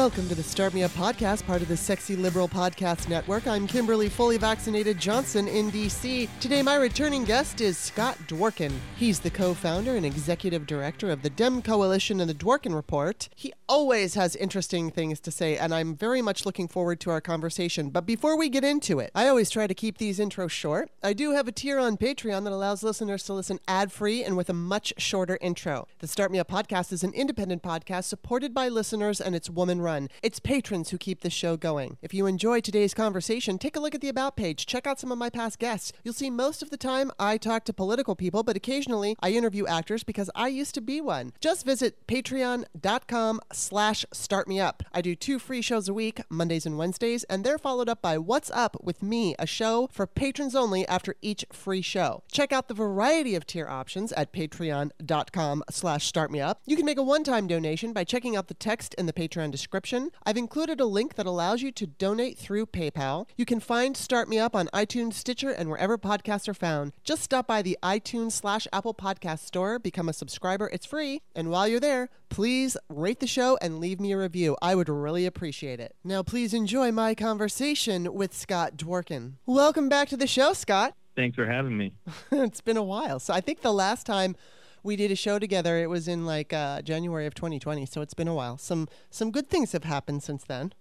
Welcome to the Start Me Up podcast, part of the Sexy Liberal Podcast Network. I'm Kimberly, fully vaccinated Johnson in DC. Today, my returning guest is Scott Dworkin. He's the co founder and executive director of the Dem Coalition and the Dworkin Report. He always has interesting things to say, and I'm very much looking forward to our conversation. But before we get into it, I always try to keep these intros short. I do have a tier on Patreon that allows listeners to listen ad free and with a much shorter intro. The Start Me Up podcast is an independent podcast supported by listeners and it's woman run. It's patrons who keep the show going. If you enjoy today's conversation, take a look at the About page. Check out some of my past guests. You'll see most of the time I talk to political people, but occasionally I interview actors because I used to be one. Just visit patreon.com slash startmeup. I do two free shows a week, Mondays and Wednesdays, and they're followed up by What's Up with Me, a show for patrons only after each free show. Check out the variety of tier options at patreon.com slash startmeup. You can make a one-time donation by checking out the text in the Patreon description. I've included a link that allows you to donate through PayPal. You can find Start Me Up on iTunes, Stitcher, and wherever podcasts are found. Just stop by the iTunes slash Apple Podcast store, become a subscriber. It's free. And while you're there, please rate the show and leave me a review. I would really appreciate it. Now, please enjoy my conversation with Scott Dworkin. Welcome back to the show, Scott. Thanks for having me. it's been a while. So I think the last time we did a show together, it was in like uh, January of 2020. So it's been a while. Some some good things have happened since then.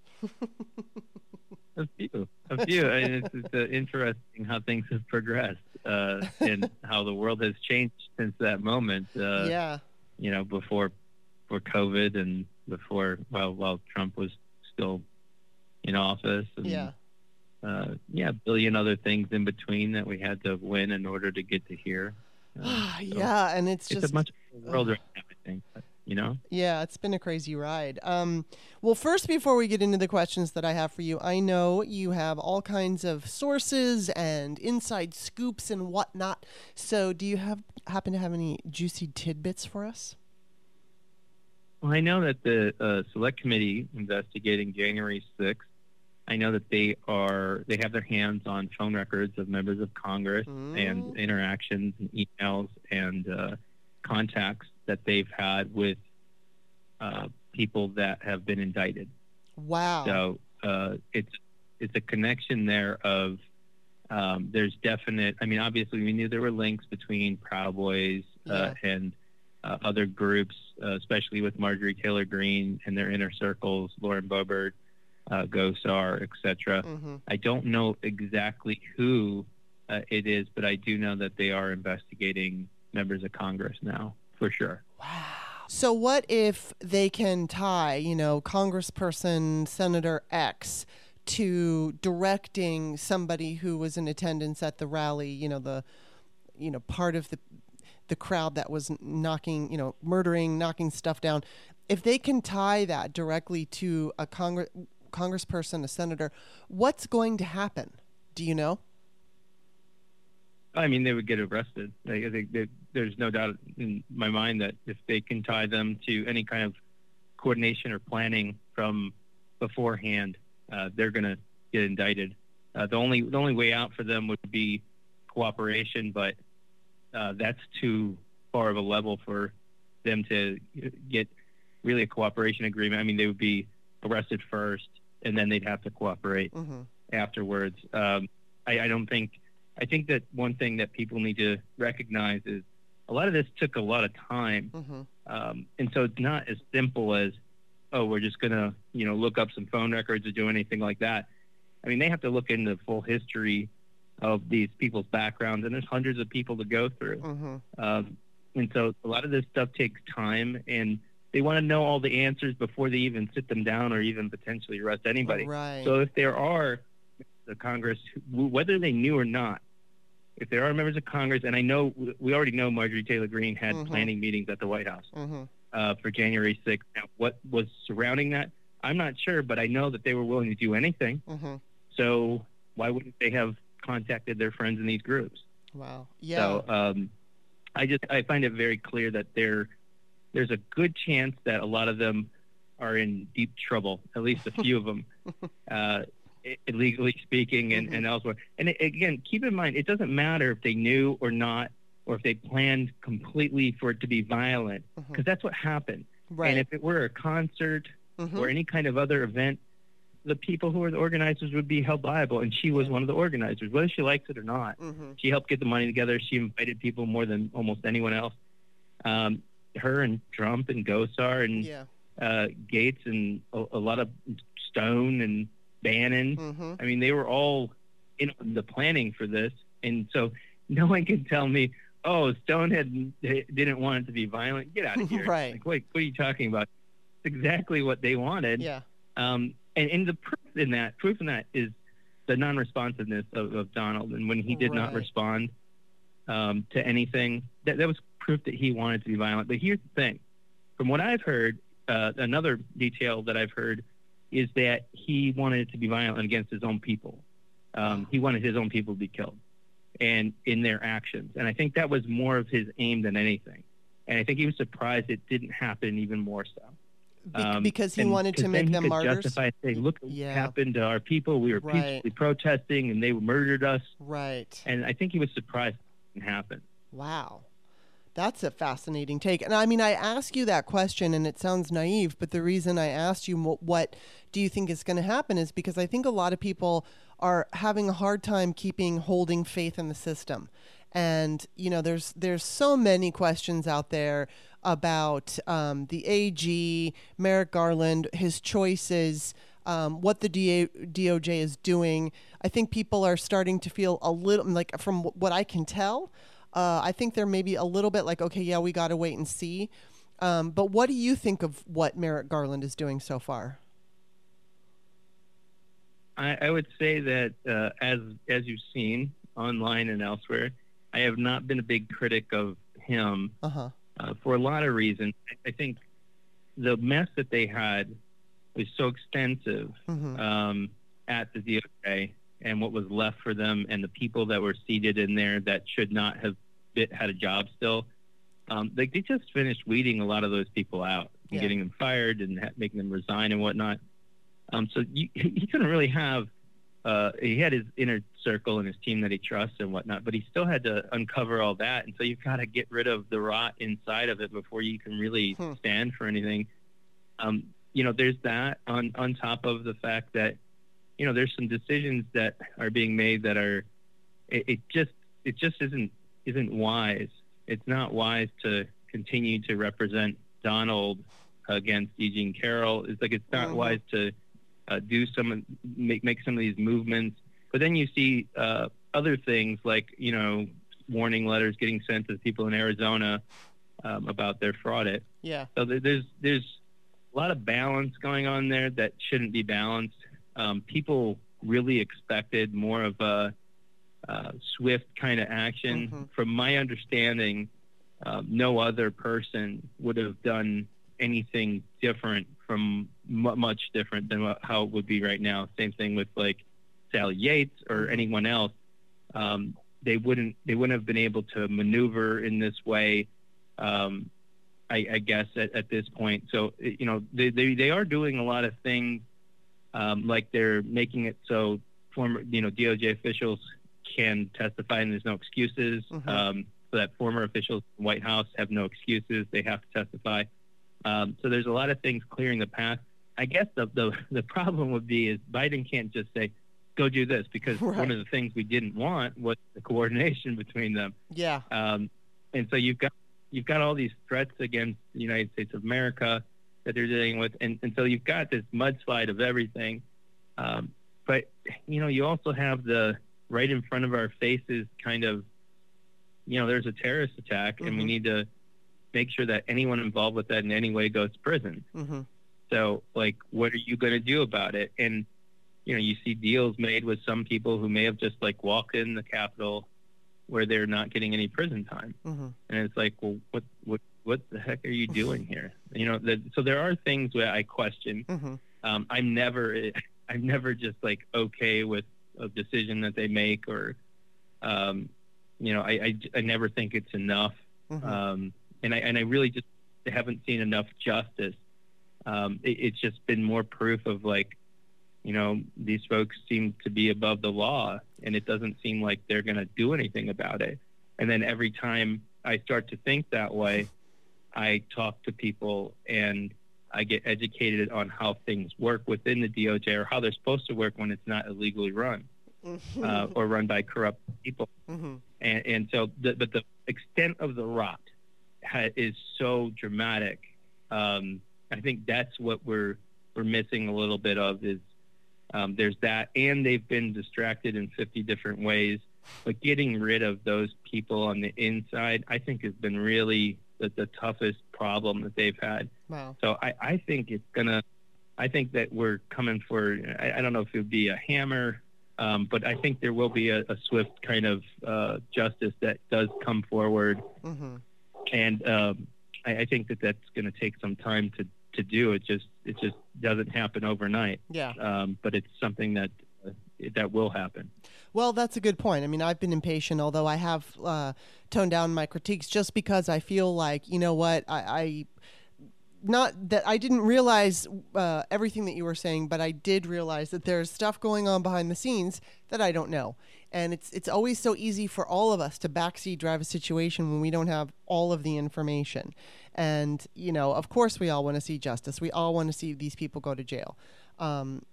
a few, a few. I mean, it's, it's uh, interesting how things have progressed uh, and how the world has changed since that moment. Uh, yeah. You know, before for COVID and before well, while Trump was still in office. And, Yeah. Uh, yeah, a billion other things in between that we had to win in order to get to here. Uh, so yeah, and it's it's just a much world right now. I think. But, you know. Yeah, it's been a crazy ride. Um, well, first, before we get into the questions that I have for you, I know you have all kinds of sources and inside scoops and whatnot. So, do you have happen to have any juicy tidbits for us? Well, I know that the uh, select committee investigating January 6th, I know that they are they have their hands on phone records of members of Congress and Mm. interactions and emails and uh, contacts that they've had with uh, people that have been indicted. Wow. So uh, it's it's a connection there of um, there's definite. I mean, obviously we knew there were links between Proud Boys uh, and uh, other groups, uh, especially with Marjorie Taylor Greene and their inner circles, Lauren Boebert, uh, Gosar, etc. hmm I don't know exactly who uh, it is, but I do know that they are investigating members of Congress now for sure. Wow. So, what if they can tie, you know, Congressperson Senator X to directing somebody who was in attendance at the rally, you know, the, you know, part of the, the crowd that was knocking, you know, murdering, knocking stuff down. If they can tie that directly to a Congress, congressperson, a senator, what's going to happen? Do you know? I mean, they would get arrested. There's no doubt in my mind that if they can tie them to any kind of coordination or planning from beforehand, uh, they're going to get indicted. Uh, the only the only way out for them would be cooperation, but uh, that's too far of a level for them to get really a cooperation agreement. I mean, they would be arrested first, and then they'd have to cooperate Mm-hmm. afterwards. Um, I, I don't think. I think that one thing that people need to recognize is a lot of this took a lot of time, Mm-hmm. um, and so it's not as simple as, oh, we're just gonna you know look up some phone records or do anything like that. I mean, they have to look into the full history of these people's backgrounds, and there's hundreds of people to go through. Mm-hmm. Um, and so a lot of this stuff takes time, and they want to know all the answers before they even sit them down or even potentially arrest anybody. Right. So if there are the Congress, whether they knew or not, if there are members of Congress, and I know we already know Marjorie Taylor Greene had Mhm. planning meetings at the White House mm-hmm. uh, for January 6th. Now, what was surrounding that, I'm not sure, but I know that they were willing to do anything. Mm-hmm. So why wouldn't they have contacted their friends in these groups? Wow. Yeah. So um, I just I find it very clear that there there's a good chance that a lot of them are in deep trouble. At least a few of them, uh, illegally speaking, and, Mhm. and elsewhere. And it, again, keep in mind, it doesn't matter if they knew or not, or if they planned completely for it to be violent, because that's what happened. right. And if it were a concert Mhm. or any kind of other event, the people who are the organizers would be held liable. And she was Yeah. one of the organizers, whether she likes it or not. Mhm. She helped get the money together. She invited people more than almost anyone else. Um, her and Trump and Gosar and Yeah. uh, Gates and a, a lot of Stone and Bannon. Mhm. I mean, they were all in the planning for this, and so no one can tell me, "Oh, Stone had didn't want it to be violent." Get out of here! Right. Like, wait, what are you talking about? It's exactly what they wanted. Yeah. Um, and, and the proof in that, proof in that is the non-responsiveness of, of Donald, and when he did not respond um, to anything, that that was proof that he wanted to be violent. But here's the thing: from what I've heard, uh, another detail that I've heard is that he wanted to be violent against his own people. Um, he wanted his own people to be killed, and in their actions. And I think that was more of his aim than anything. And I think he was surprised it didn't happen even more so. Um, because he wanted to make them martyrs. Justify saying, "Look what Yeah. happened to our people. We were Right. peacefully protesting, and they murdered us." Right. And I think he was surprised it didn't happen. Wow. That's a fascinating take. And I mean, I ask you that question and it sounds naive, but the reason I asked you what, do you think is going to happen is because I think a lot of people are having a hard time keeping holding faith in the system. And you know, there's there's so many questions out there about um, the AG, Merrick Garland, his choices, um, what the DA, DOJ is doing. I think people are starting to feel a little like, from what I can tell, uh, I think they're maybe a little bit like, okay, yeah, we got to wait and see. Um, but what do you think of what Merrick Garland is doing so far? I, I would say that uh, as as you've seen online and elsewhere, I have not been a big critic of him Uh huh. uh, for a lot of reasons. I, I think the mess that they had was so extensive hmm um, at the DOJ and what was left for them and the people that were seated in there that should not have bit, had a job still. Um, like they just finished weeding a lot of those people out and Yeah. getting them fired and ha- making them resign and whatnot. Um, so you, he couldn't really have. Uh, he had his inner circle and his team that he trusts and whatnot, but he still had to uncover all that. And so you've got to get rid of the rot inside of it before you can really Hmm. stand for anything. Um, you know, there's that on on top of the fact that you know there's some decisions that are being made that are it, it just it just isn't isn't wise. It's not wise to continue to represent Donald against Eugene Carroll. It's like it's not Mhm. wise to uh, do some make make some of these movements. But then you see uh, other things like you know warning letters getting sent to people in Arizona um, about their fraud. It Yeah. so there- there's there's a lot of balance going on there that shouldn't be balanced. Um, people really expected more of a uh, swift kind of action. Mhm. From my understanding, um, no other person would have done anything different from mu much different than what, how it would be right now. Same thing with like Sally Yates or Mhm. anyone else. Um, they wouldn't they wouldn't have been able to maneuver in this way. Um, I, I guess at, at this point. So you know they, they they are doing a lot of things, um, like they're making it so former you know DOJ officials can testify and there's no excuses. Mhm. Um, so that former officials in the White House have no excuses; they have to testify. Um, so there's a lot of things clearing the path. I guess the, the the problem would be is Biden can't just say, "Go do this," because Right. one of the things we didn't want was the coordination between them. Yeah. Um, and so you've got you've got all these threats against the United States of America that they're dealing with, and, and so you've got this mudslide of everything. Um, but you know, you also have the right in front of our faces kind of, you know, there's a terrorist attack, and we Mhm. need to make sure that anyone involved with that in any way goes to prison. hmm So, like, what are you going to do about it? And you know, you see deals made with some people who may have just like walked in the Capitol where they're not getting any prison time, hmm and it's like, well, what, what, what the heck are you doing here? You know, the, so there are things where I question. hmm Um, I'm never, I'm never just like okay with a decision that they make, or, um, you know, I, I, I never think it's enough hmm um, and I and I really just haven't seen enough justice. Um, it, it's just been more proof of like, you know, these folks seem to be above the law, and it doesn't seem like they're going to do anything about it. And then every time I start to think that way, I talk to people, and I get educated on how things work within the DOJ or how they're supposed to work when it's not illegally run Mm-hmm. uh, or run by corrupt people. hmm And, and so, the, but the extent of the rot ha- is so dramatic. Um, I think that's what we're we're missing a little bit of is um, there's that, and they've been distracted in 50 different ways. But getting rid of those people on the inside, I think, has been really the, the toughest problem that they've had. Wow. So I, I think it's gonna. I think that we're coming for. I, I don't know if it would be a hammer, um, but I think there will be a, a swift kind of uh, justice that does come forward, mm-hmm. and um, I, I think that that's going to take some time to to do. It just it just doesn't happen overnight, Yeah. um, but it's something that uh, that will happen. Well, that's a good point. I mean, I've been impatient, although I have uh, toned down my critiques just because I feel like, you know what, I, I not that I didn't realize uh, everything that you were saying, but I did realize that there's stuff going on behind the scenes that I don't know. And it's it's always so easy for all of us to backseat drive a situation when we don't have all of the information. And you know, of course, we all want to see justice. We all want to see these people go to jail. Um,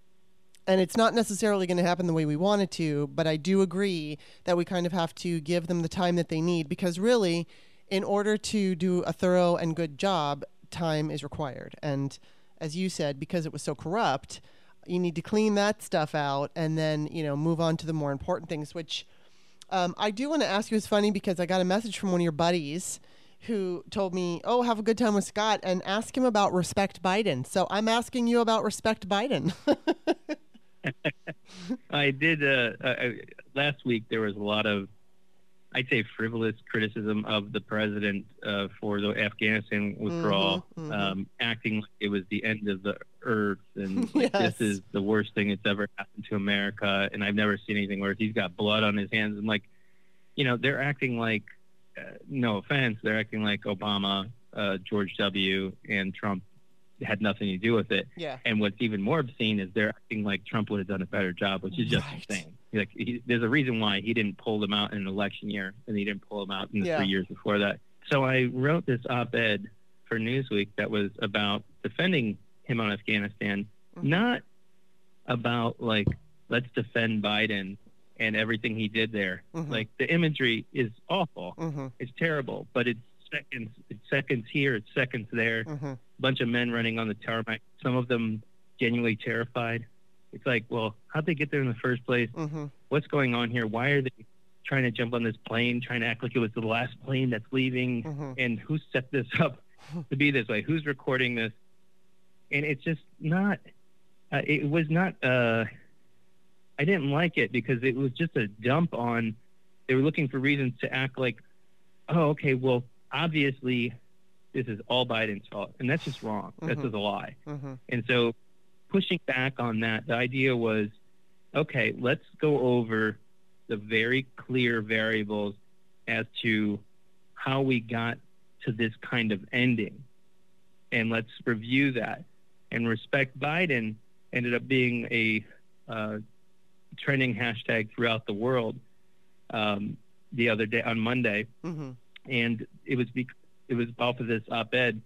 and it's not necessarily going to happen the way we want it to, but I do agree that we kind of have to give them the time that they need because really, in order to do a thorough and good job, time is required. And as you said, because it was so corrupt, you need to clean that stuff out and then, you know, move on to the more important things, which um, I do want to ask you. It's funny because I got a message from one of your buddies who told me, "Oh, have a good time with Scott and ask him about Respect Biden." So I'm asking you about Respect Biden. I did uh, uh, last week. There was a lot of, I'd say, frivolous criticism of the president uh, for the Afghanistan withdrawal, mhm. Um, acting like it was the end of the earth and like, Yes. this is the worst thing that's ever happened to America, and I've never seen anything worse. He's got blood on his hands, and like, you know, they're acting like, uh, no offense, they're acting like Obama, uh, George W. and Trump had nothing to do with it. yeah. And what's even more obscene is they're acting like Trump would have done a better job, which is just Right. insane. Like, he, there's a reason why he didn't pull them out in an election year, and he didn't pull them out in the Yeah. three years before that. So I wrote this op-ed for Newsweek that was about defending him on Afghanistan, Mhm. not about like let's defend Biden and everything he did there. Mhm. Like the imagery is awful, Mm-hmm. it's terrible, but it's seconds, it's seconds here, it's seconds there Mm-hmm. bunch of men running on the tarmac, some of them genuinely terrified. It's like, well, how'd they get there in the first place? Mm-hmm. What's going on here? Why are they trying to jump on this plane, trying to act like it was the last plane that's leaving? Mm-hmm. And who set this up to be this way? Who's recording this? And it's just not, uh, it was not, uh, I didn't like it because it was just a dump on, they were looking for reasons to act like, oh, okay, well, obviously this is all Biden's fault. And that's just wrong. That's Mhm. just a lie. Mm-hmm. And so pushing back on that, the idea was, okay, let's go over the very clear variables as to how we got to this kind of ending. And let's review that. And respect Biden ended up being a uh, trending hashtag throughout the world um, the other day on Monday Mm-hmm. and it was it was off of this op-ed,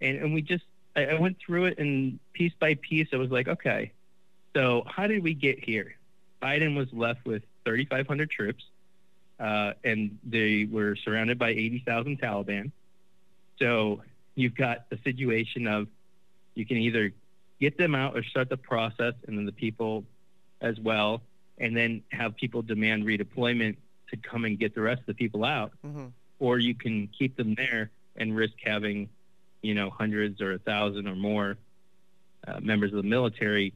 and and we just I, I went through it and piece by piece I was like, okay, so how did we get here? Biden was left with 3,500 troops, uh, and they were surrounded by 80,000 Taliban. So you've got the situation of you can either get them out or start the process, and then the people as well, and then have people demand redeployment to come and get the rest of the people out Mm-hmm. Or you can keep them there and risk having, you know, hundreds or a thousand or more uh, members of the military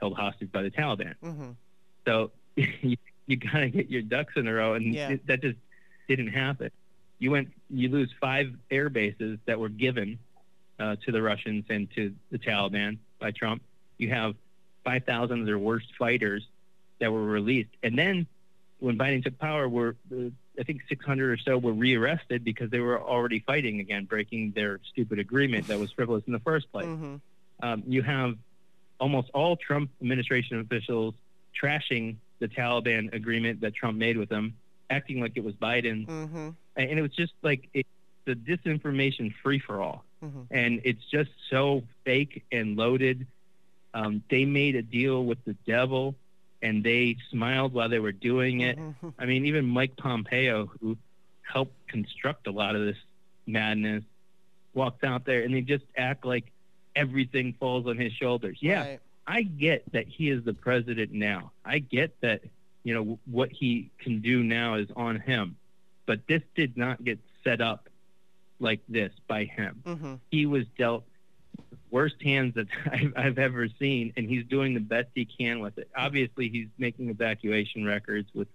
held hostage by the Taliban. Mm-hmm. So you, you got to get your ducks in a row, and Yeah. it, that just didn't happen. You went, you lose five air bases that were given uh, to the Russians and to the Taliban by Trump. You have 5,000 of their worst fighters that were released, and then when Biden took power, were uh, I think 600 or so were rearrested because they were already fighting again, breaking their stupid agreement that was frivolous in the first place. Mm-hmm. Um, you have almost all Trump administration officials trashing the Taliban agreement that Trump made with them, acting like it was Biden, Mm-hmm. and it was just like it, the disinformation free for all. Mhm. and it's just so fake and loaded. Um, they made a deal with the devil, and they smiled while they were doing it. Mhm. I mean, even Mike Pompeo, who helped construct a lot of this madness, walks out there and they just act like everything falls on his shoulders. Yeah, Right. I get that he is the president now. I get that, you know, what he can do now is on him. But this did not get set up like this by him. Mhm. He was dealt worst hands that I've, I've ever seen, and he's doing the best he can with it. Obviously, he's making evacuation records with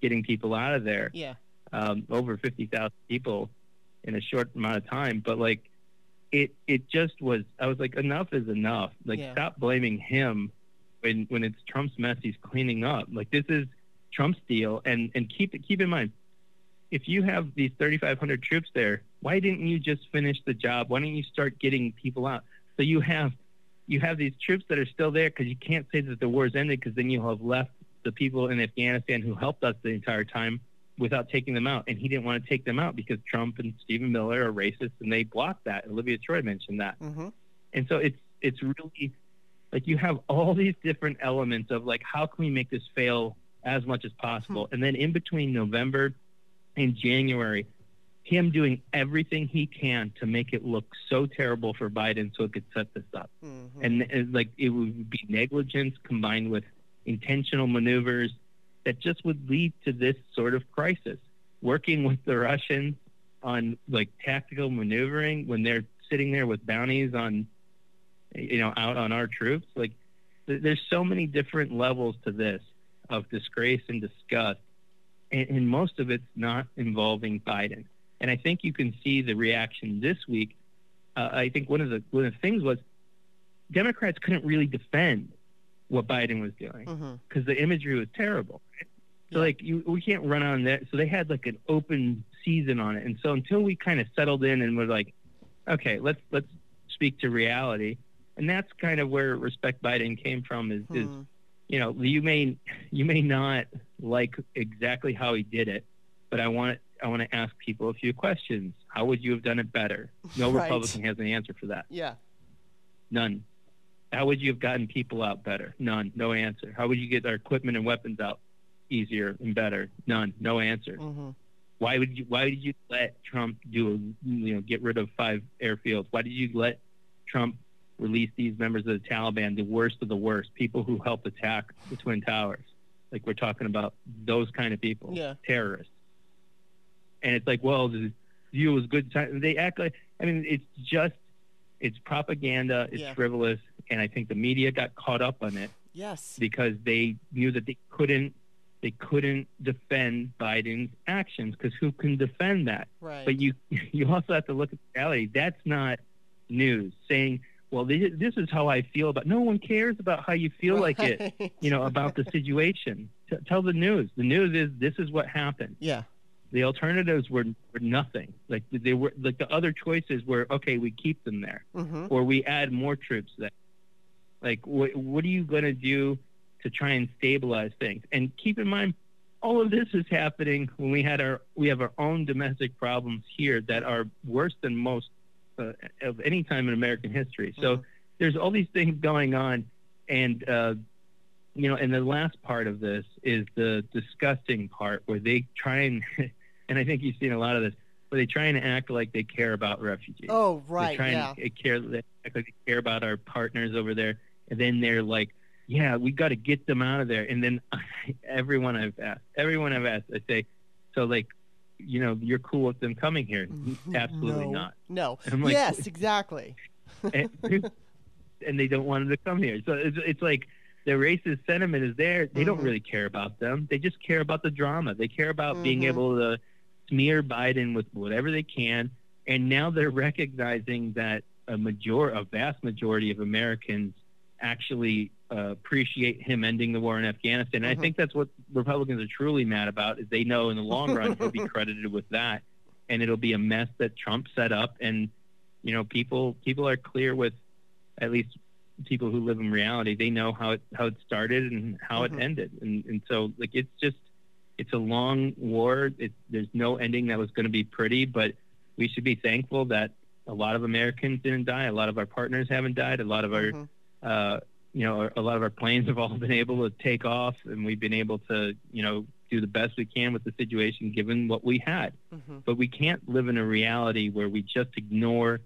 getting people out of there Yeah. um, over 50,000 people in a short amount of time. But like, it it just was. I was like, enough is enough. Like, Yeah. stop blaming him when when it's Trump's mess he's cleaning up. Like, this is Trump's deal, and and keep keep in mind, if you have these 3,500 troops there, why didn't you just finish the job? Why don't you start getting people out? So you have you have these troops that are still there because you can't say that the war's ended because then you'll have left the people in Afghanistan who helped us the entire time without taking them out. And he didn't want to take them out because Trump and Stephen Miller are racist and they blocked that. Olivia Troy mentioned that. Mhm. And so it's it's really like you have all these different elements of like how can we make this fail as much as possible. And then in between November and January, him doing everything he can to make it look so terrible for Biden so it could set this up Mhm. and, and like it would be negligence combined with intentional maneuvers that just would lead to this sort of crisis. Working with the Russians on like tactical maneuvering when they're sitting there with bounties on, you know, out on our troops. Like th- there's so many different levels to this of disgrace and disgust, and, and most of it's not involving Biden. And I think you can see the reaction this week. Uh, I think one of the one of the things was Democrats couldn't really defend what Biden was doing because the imagery was terrible. So Yeah. like you, we can't run on that. So they had like an open season on it, and so until we kind of settled in and were like, okay, let's let's speak to reality, and that's kind of where respect Biden came from. Is is Hmm. you know you may you may not like exactly how he did it, but I want I want to ask people a few questions. How would you have done it better? No Right. Republican has an answer for that. Yeah. None. How would you have gotten people out better? None. No answer. How would you get our equipment and weapons out easier and better? None. No answer. Mhm. Why would you? Why did you let Trump do? A, you know, get rid of five airfields? Why did you let Trump release these members of the Taliban, the worst of the worst, people who helped attack the Twin Towers? Like we're talking about those kind of people, Yeah. terrorists. And it's like, well, the view was good. Time. They act like. I mean, it's just, it's propaganda. It's Yeah. frivolous, and I think the media got caught up on it Yes. because they knew that they couldn't they couldn't defend Biden's actions because who can defend that? Right. But you you also have to look at the reality. That's not news saying, well, this, this is how I feel about. No one cares about how you feel like it. You know about the situation. T- tell the news. The news is this is what happened. Yeah. The alternatives were, were nothing. Like they were like the other choices were okay. We keep them there hmm or we add more troops there. Like, what, what are you going to do to try and stabilize things? And keep in mind, all of this is happening when we had our we have our own domestic problems here that are worse than most uh, of any time in American history. So Mhm. there's all these things going on, and uh, you know, and the last part of this is the disgusting part where they try and, and I think you've seen a lot of this, where they try and act like they care about refugees. Oh, They right. try Yeah. and care, they act like they care about our partners over there, and then they're like, "Yeah, we got to get them out of there." And then everyone I've asked, everyone I've asked, I say, "So like, you know, you're cool with them coming here?" Absolutely no. not. No. Like, yes, exactly. and, and they don't want them to come here. So it's, it's like the racist sentiment is there. They don't Mhm. really care about them. They just care about the drama. They care about being Mhm. able to smear Biden with whatever they can. And now they're recognizing that a major, a vast majority of Americans actually uh, appreciate him ending the war in Afghanistan. And Mhm. I think that's what Republicans are truly mad about is they know in the long run he'll be credited with that, and it'll be a mess that Trump set up. And you know, people people are clear with at least people who live in reality. They know how it how it started and how it ended, and and so like it's just it's a long war. It, there's no ending that was going to be pretty, but we should be thankful that a lot of Americans didn't die. A lot of our partners haven't died. A lot of our, Mhm. uh, you know, a lot of our planes have all been able to take off, and we've been able to, you know, do the best we can with the situation given what we had. Mhm. But we can't live in a reality where we just ignore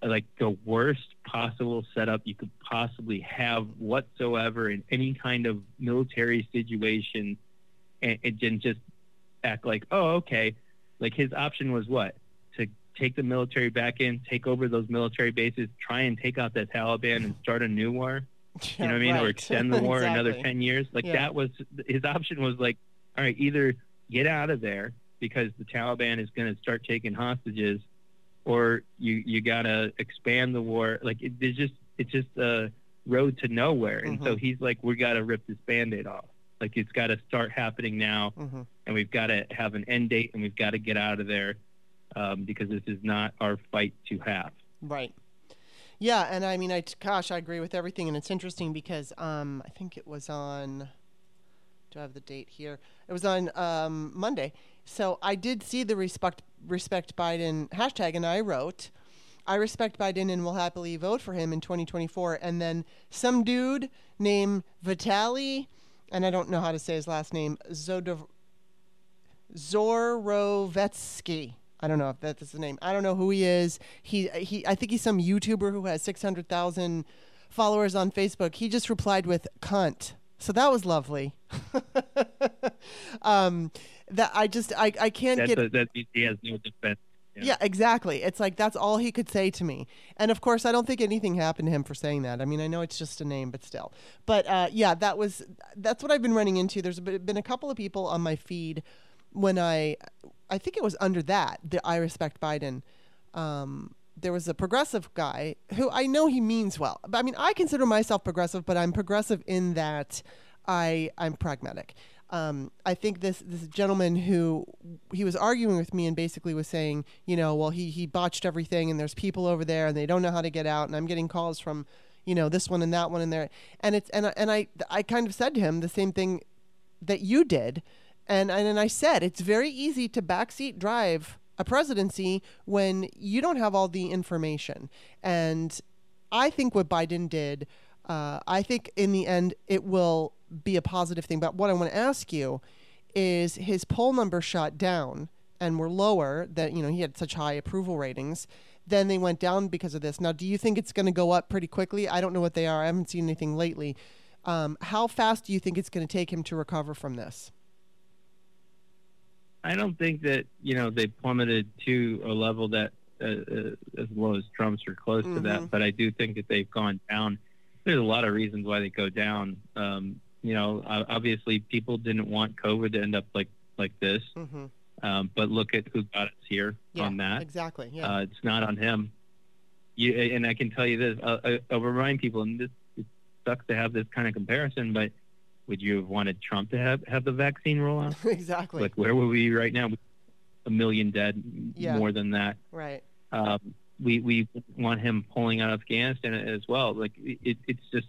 like the worst possible setup you could possibly have whatsoever in any kind of military situation and, and just act like, oh, okay. Like his option was what? To take the military back in, take over those military bases, try and take out the Taliban and start a new war. You know what I mean? Or extend the war another 10 years. Like Yeah. that was his option was like, all right, either get out of there because the Taliban is going to start taking hostages or you, you got to expand the war. Like it, there's just, it's just a road to nowhere. And so Mhm. he's like, we got to rip this band-aid off. Like it's got to start happening now Mhm. and we've got to have an end date and we've got to get out of there um, because this is not our fight to have. Right. Yeah, and I mean, I gosh, I agree with everything, and it's interesting because um, I think it was on. Do I have the date here? It was on um, Monday. So I did see the respect respect Biden hashtag, and I wrote, "I respect Biden and will happily vote for him in 2024." And then some dude named Vitaly, and I don't know how to say his last name, Zodov. Zorovetsky. I don't know if that's his name. I don't know who he is. He he. I think he's some YouTuber who has six hundred thousand followers on Facebook. He just replied with "cunt," so that was lovely. um, that I just I I can't That's get. a, that he has no defense. Yeah. yeah, exactly. It's like that's all he could say to me. And of course, I don't think anything happened to him for saying that. I mean, I know it's just a name, but still. But uh, yeah, that was that's what I've been running into. There's been a couple of people on my feed when I I think it was under that the I respect Biden. Um, there was a progressive guy who I know he means well. But I mean, I consider myself progressive, but I'm progressive in that I I'm pragmatic. Um, I think this this gentleman who he was arguing with me and basically was saying, you know, well he he botched everything and there's people over there and they don't know how to get out and I'm getting calls from, you know, this one and that one and there. And it's and I- and I I kind of said to him the same thing that you did, and and, and I said it's very easy to backseat drive a presidency when you don't have all the information. And I think what Biden did, uh, I think in the end it will be a positive thing. But what I want to ask you is his poll number shot down and were lower that you know he had such high approval ratings. Then they went down because of this. Now, do you think it's going to go up pretty quickly? I don't know what they are. I haven't seen anything lately. Um, how fast do you think it's going to take him to recover from this? I don't think that you know they plummeted to a level that uh, uh, as low as Trump's or close to Mhm. that, but I do think that they've gone down. There's a lot of reasons why they go down. Um, you know, obviously people didn't want COVID to end up like like this, Mm-hmm. um, but look at who got us here Yeah, on that. exactly. Yeah. Uh, it's not on him. You, and I can tell you this: uh, I, I'll remind people, and this it sucks to have this kind of comparison, but would you have wanted Trump to have have the vaccine roll out? exactly. Like, where would we be right now? A million dead, Yeah. more than that. right. Um, we we want him pulling out of Afghanistan as well. Like, it, it's just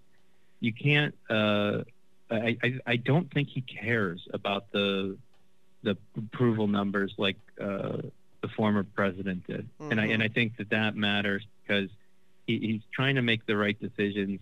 you can't. Uh, I, I I don't think he cares about the the approval numbers like uh, the former president did, and I and I think that that matters because he, he's trying to make the right decisions.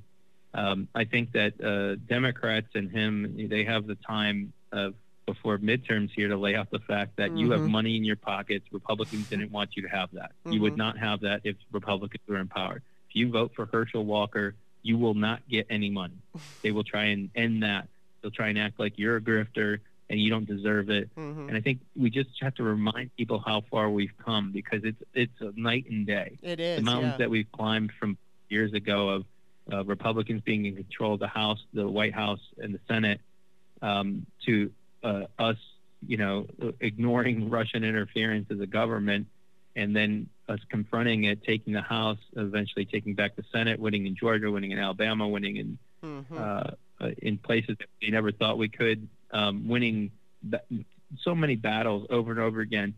Um, I think that uh, Democrats and him they have the time of before midterms here to lay out the fact that you have Mhm. money in your pockets. Republicans didn't want you to have that. You would Mhm. not have that if Republicans were in power. If you vote for Herschel Walker, you will not get any money. They will try and end that. They'll try and act like you're a grifter and you don't deserve it. hmm And I think we just have to remind people how far we've come because it's it's a night and day. It is. the mountains yeah. that we've climbed from years ago of uh, Republicans being in control of the House, the White House, and the Senate, um, to uh, us, you know, ignoring Russian interference as a government, and then us confronting it, taking the House, eventually taking back the Senate, winning in Georgia, winning in Alabama, winning in Mhm. uh, uh, in places that we never thought we could, um, winning so many battles over and over again.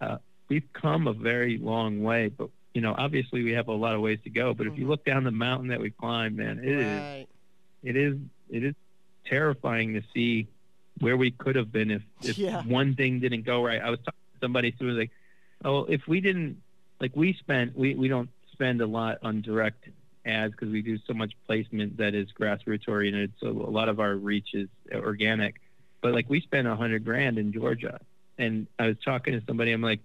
Uh, we've come a very long way, but you know, obviously we have a lot of ways to go. But if you Mhm. look down the mountain that we've climbed, man, it is right. it is it is terrifying to see where we could have been if, if Yeah. one thing didn't go right. I was talking to somebody who was like, "Oh, if we didn't like we spent we we don't spend a lot on direct ads because we do so much placement that is grassroots oriented. So a lot of our reach is organic. But like we spent a hundred grand in Georgia, and I was talking to somebody. I'm like,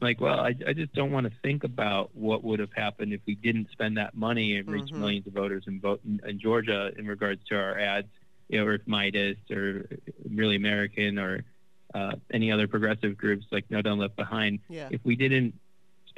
I'm like, well, I, I just don't want to think about what would have happened if we didn't spend that money and reach Mhm. millions of voters in vote in, in Georgia in regards to our ads, you know, or if Meidas or Really American or uh, any other progressive groups like No Dem Left Behind. Yeah. If we didn't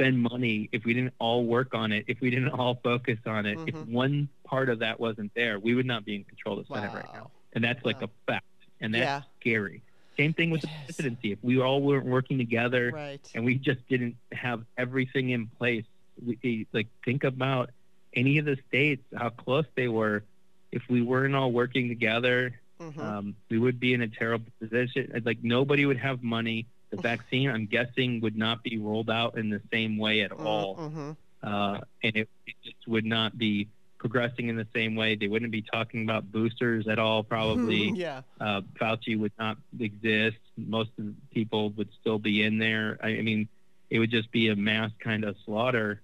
spend money, if we didn't all work on it, if we didn't all focus on it, if Mhm. one part of that wasn't there, we would not be in control of the Senate right now. And that's like Wow. a fact. And that's Yeah. scary. Same thing with It the is. presidency. If we all weren't working together Right. and we just didn't have everything in place, we, like think about any of the states, how close they were. If we weren't all working together, Mhm. um, we would be in a terrible position. Like nobody would have money. The vaccine, I'm guessing, would not be rolled out in the same way at all, Mhm. uh, and it, it just would not be progressing in the same way. They wouldn't be talking about boosters at all, probably. yeah. uh, Fauci would not exist. Most of the people would still be in there. I, I mean, it would just be a mass kind of slaughter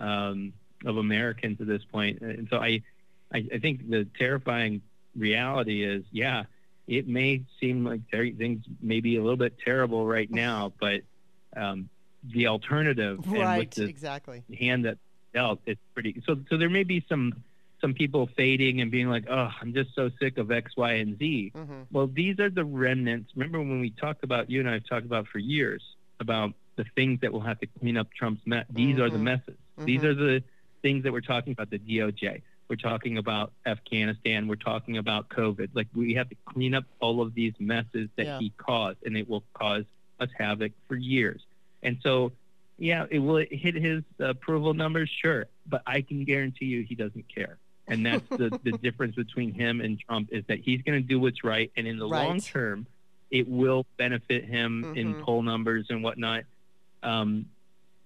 um, of Americans at this point. And so I, I, I think the terrifying reality is, yeah, it may seem like ter- things may be a little bit terrible right now, but um, the alternative Right. the Exactly. hand that dealt it's pretty so so there may be some some people fading and being like oh i'm just so sick of x y and z hmm well these are the remnants remember when we talked about you and i've talked about for years about the things that will have to clean up trump's mess these are the messes these Mhm. are the things that we're talking about the doj we're talking about afghanistan we're talking about covid like we have to clean up all of these messes that Yeah. he caused and it will cause us havoc for years and so yeah, it will hit his approval numbers, sure, but I can guarantee you he doesn't care. And that's the, the difference between him and Trump is that he's going to do what's right, and in the long term, it will benefit him in Mhm. poll numbers and whatnot. Um,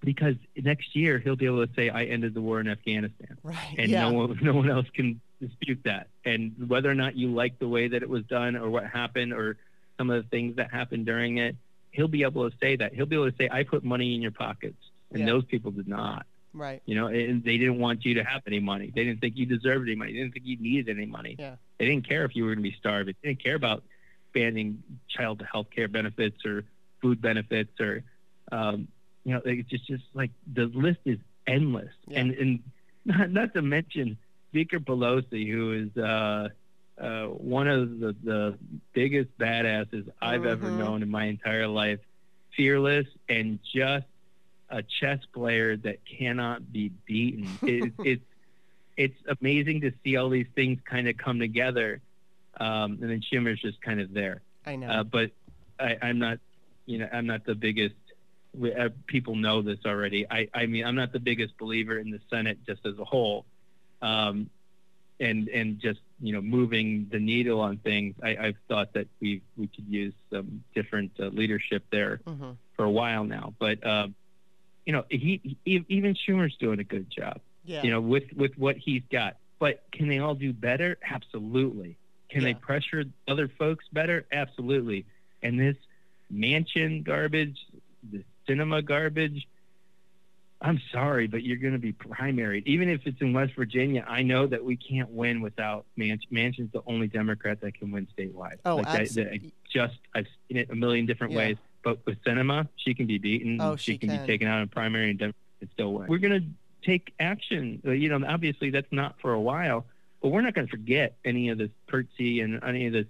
because next year he'll be able to say, "I ended the war in Afghanistan," Right. and yeah. no one, no one else can dispute that. And whether or not you like the way that it was done or what happened or some of the things that happened during it, he'll be able to say that. He'll be able to say, "I put money in your pockets," and Yeah. those people did not. Right. You know, and they didn't want you to have any money. They didn't think you deserved any money. They didn't think you needed any money. Yeah. They didn't care if you were going to be starving. They didn't care about expanding child health care benefits or food benefits or, um, you know, it's just, just like the list is endless. Yeah. And, and not, not to mention Speaker Pelosi, who is uh, uh, one of the, the biggest badasses I've ever Mhm. known in my entire life, fearless and just a chess player that cannot be beaten. It, it's it's amazing to see all these things kind of come together, um, and then Schumer's just kind of there. I know. Uh, but I, I'm not, you know, I'm not the biggest. We- Uh, people know this already. I, I mean, I'm not the biggest believer in the Senate just as a whole, um, and and just you know moving the needle on things. I, I've thought that we we could use some different uh, leadership there hmm for a while now. But um, you know, he, he even Schumer's doing a good job. Yeah. You know, with with what he's got. But can they all do better? Absolutely. Can they pressure other folks better? Absolutely. And this Manchin garbage, the Sinema garbage. I'm sorry, but you're going to be primaried. Even if it's in West Virginia, I know that we can't win without Manchin. Manchin's the only Democrat that can win statewide. Oh, like I, abs- I just I've seen it a million different Yeah. ways. But with Sinema, she can be beaten. Oh, she can, can. be taken out in primary and and still win. We're going to take action. You know, obviously that's not for a while, but we're not going to forget any of this Pertsy and any of this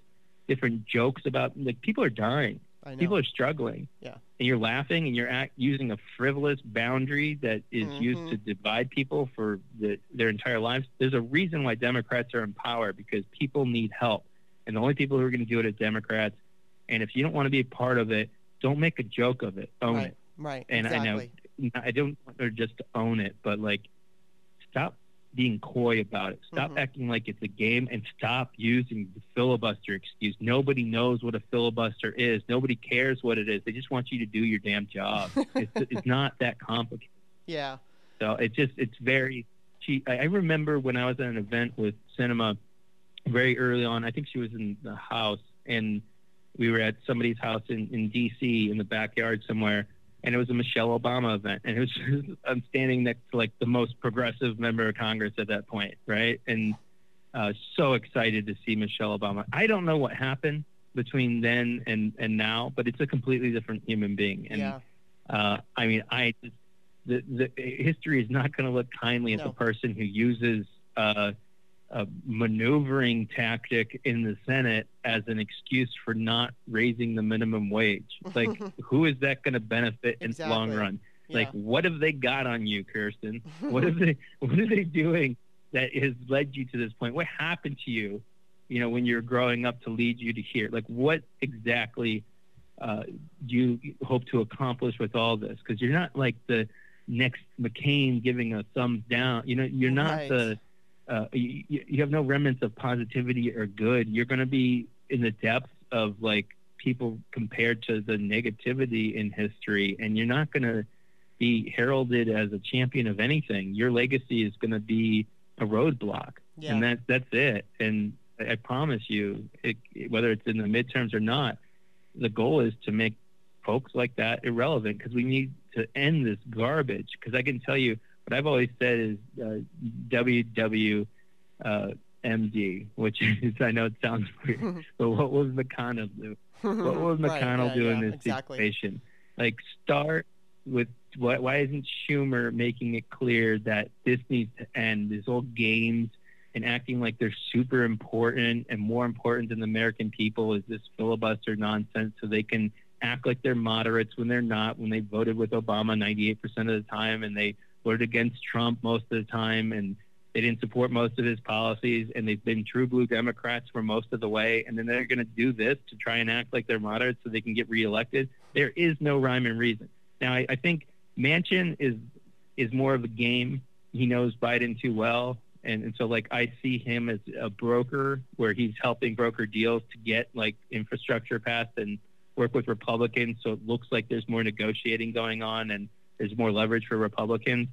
different jokes about like people are dying. I know. People are struggling. Yeah. And you're laughing and you're act, using a frivolous boundary that is used Mhm. to divide people for the, their entire lives. There's a reason why Democrats are in power because people need help. And the only people who are going to do it are Democrats. And if you don't want to be a part of it, don't make a joke of it. Own right. it. Right. And I know- I don't want her just to own it, but like stop being coy about it. Stop Mhm. acting like it's a game and stop using the filibuster excuse. Nobody knows what a filibuster is. Nobody cares what it is. They just want you to do your damn job. it's, it's not that complicated. Yeah. So it's just it's very she I I remember when I was at an event with Sinema very early on, I think she was in the house and we were at somebody's house in, in DC in the backyard somewhere and it was a Michelle Obama event, and it was I'm standing next to like the most progressive member of Congress at that point, right? And uh, so excited to see Michelle Obama. I don't know what happened between then and and now, but it's a completely different human being. And yeah. uh, I mean, I the the history is not going to look kindly at No. the person who uses. Uh, a maneuvering tactic in the Senate as an excuse for not raising the minimum wage. Like, who is that going to benefit in the long Exactly. run? Like, Yeah. what have they got on you, Kyrsten? What have they? What are they doing that has led you to this point? What happened to you, you know, when you're growing up to lead you to here? Like, what exactly uh, do you hope to accomplish with all this? Because you're not like the next McCain giving a thumbs down. You know, you're not Right. the. Uh, you, you have no remnants of positivity or good. You're going to be in the depths of like people compared to the negativity in history, and you're not going to be heralded as a champion of anything. Your legacy is going to be a roadblock, Yeah. and that that's it. And I I promise you, it, whether it's in the midterms or not, the goal is to make folks like that irrelevant because we need to end this garbage. Because I can tell you, what I've always said is uh, WW. Uh, which is I know it sounds weird, but what was McConnell do? What was Right, McConnell doing yeah, in this exactly. situation? Like, start with why, why isn't Schumer making it clear that this needs to end? This old games and acting like they're super important and more important than the American people is this filibuster nonsense so they can act like they're moderates when they're not, when they voted with Obama 98% of the time and they voted against Trump most of the time and they didn't support most of his policies and they've been true blue Democrats for most of the way. And then they're going to do this to try and act like they're moderates so they can get reelected. There is no rhyme and reason. Now, I, I think Manchin is is more of a game. He knows Biden too well. And, and so, like, I see him as a broker where he's helping broker deals to get, like, infrastructure passed and work with Republicans. So it looks like there's more negotiating going on and there's more leverage for Republicans.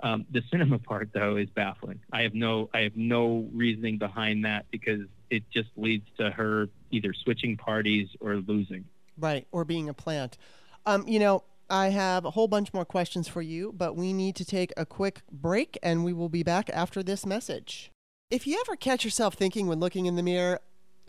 Um, the Sinema part, though, is baffling. I have no, I have no reasoning behind that because it just leads to her either switching parties or losing. Right, or being a plant. Um, you know, I have a whole bunch more questions for you, but we need to take a quick break and we will be back after this message. If you ever catch yourself thinking when looking in the mirror,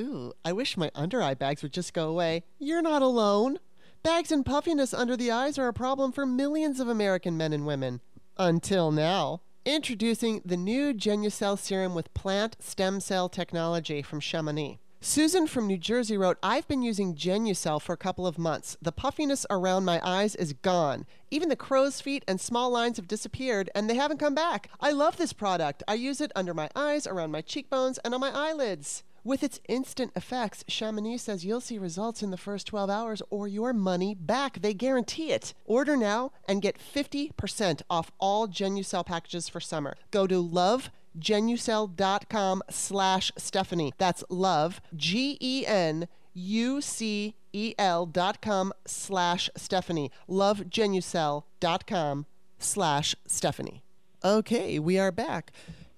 ooh, I wish my under eye bags would just go away, you're not alone. Bags and puffiness under the eyes are a problem for millions of American men and women. Until now. Introducing the new Genucell serum with plant stem cell technology from Chamonix. Susan from New Jersey wrote, I've been using Genucell for a couple of months. The puffiness around my eyes is gone. Even the crow's feet and small lines have disappeared, and they haven't come back. I love this product. I use it under my eyes, around my cheekbones, and on my eyelids. With its instant effects, Chamonix says you'll see results in the first 12 hours or your money back. They guarantee it. Order now and get 50% off all Genucell packages for summer. Go to lovegenucell.com slash Stephanie. That's love, G-E-N, U-C-E-L dot com slash Stephanie. Lovegenucell.com slash Stephanie. Okay, we are back.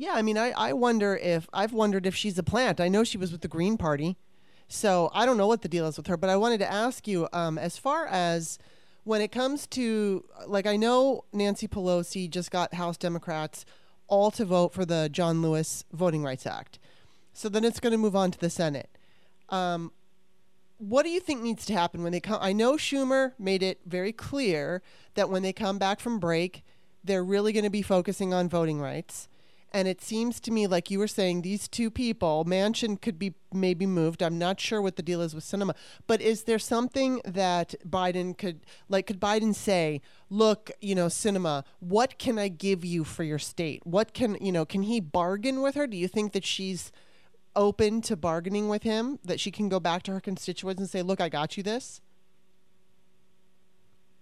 Yeah, I mean, I, I wonder if I've wondered if she's a plant. I know she was with the Green Party, so I don't know what the deal is with her. But I wanted to ask you, um, as far as when it comes to like, I know Nancy Pelosi just got House Democrats all to vote for the John Lewis Voting Rights Act, so then it's going to move on to the Senate. Um, what do you think needs to happen when they come? I know Schumer made it very clear that when they come back from break, they're really going to be focusing on voting rights. And it seems to me like you were saying these two people, Manchin could be maybe moved. I'm not sure what the deal is with Sinema, but is there something that Biden could like? Could Biden say, "Look, you know, Sinema, what can I give you for your state? What can you know? Can he bargain with her? Do you think that she's open to bargaining with him? That she can go back to her constituents and say, "Look, I got you this."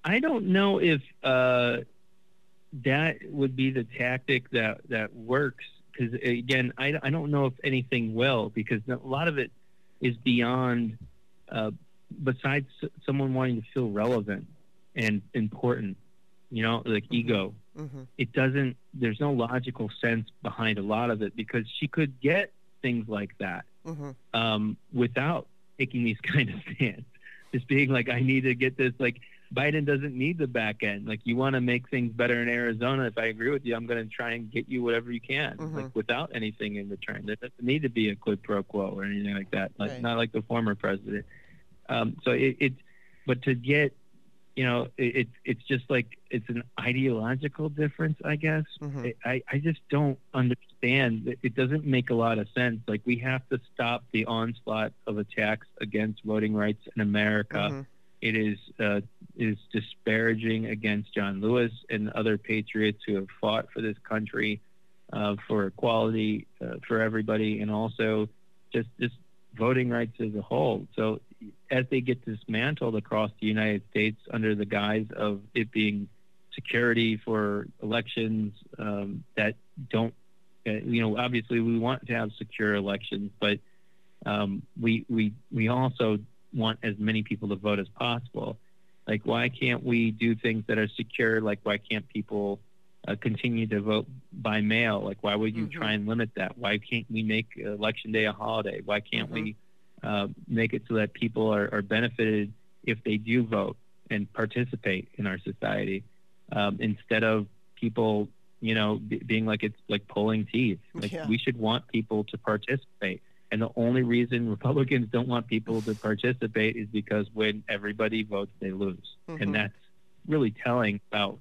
I don't know if uh, that would be the tactic that that works because again, I, I don't know if anything will because a lot of it is beyond. Uh, besides someone wanting to feel relevant and important, you know, like ego, Mm-hmm. it doesn't. There's no logical sense behind a lot of it because she could get things like that Mm-hmm. um, without taking these kind of stands. Just being like, I need to get this. Like, Biden doesn't need the back end. Like you want to make things better in Arizona. If I agree with you, I'm going to try and get you whatever you can, Mhm. like without anything in return. There doesn't need to be a quid pro quo or anything like that. Like Right. not like the former president. Um, so it, it, but to get, you know, it, it, it's just like it's an ideological difference, I guess. Mhm. I, I just don't understand. It- doesn't make a lot of sense. Like we have to stop the onslaught of attacks against voting rights in America. Mhm. It is uh, is disparaging against John Lewis and other patriots who have fought for this country uh, for equality uh, for everybody, and also just just voting rights as a whole. So as they get dismantled across the United States under the guise of it being security for elections um, that don't, uh, you know, obviously we want to have secure elections, but um, we we we also want as many people to vote as possible. Like, why can't we do things that are secure? Like, why can't people uh, continue to vote by mail? Like, why would you Mhm. try and limit that? Why can't we make election day a holiday? Why can't we uh, make it so that people are, are benefited if they do vote and participate in our society um, instead of people, you know, b- being like it's like pulling teeth. Like Yeah. we should want people to participate. And the only reason Republicans don't want people to participate is because when everybody votes, they lose, Mhm. and that's really telling about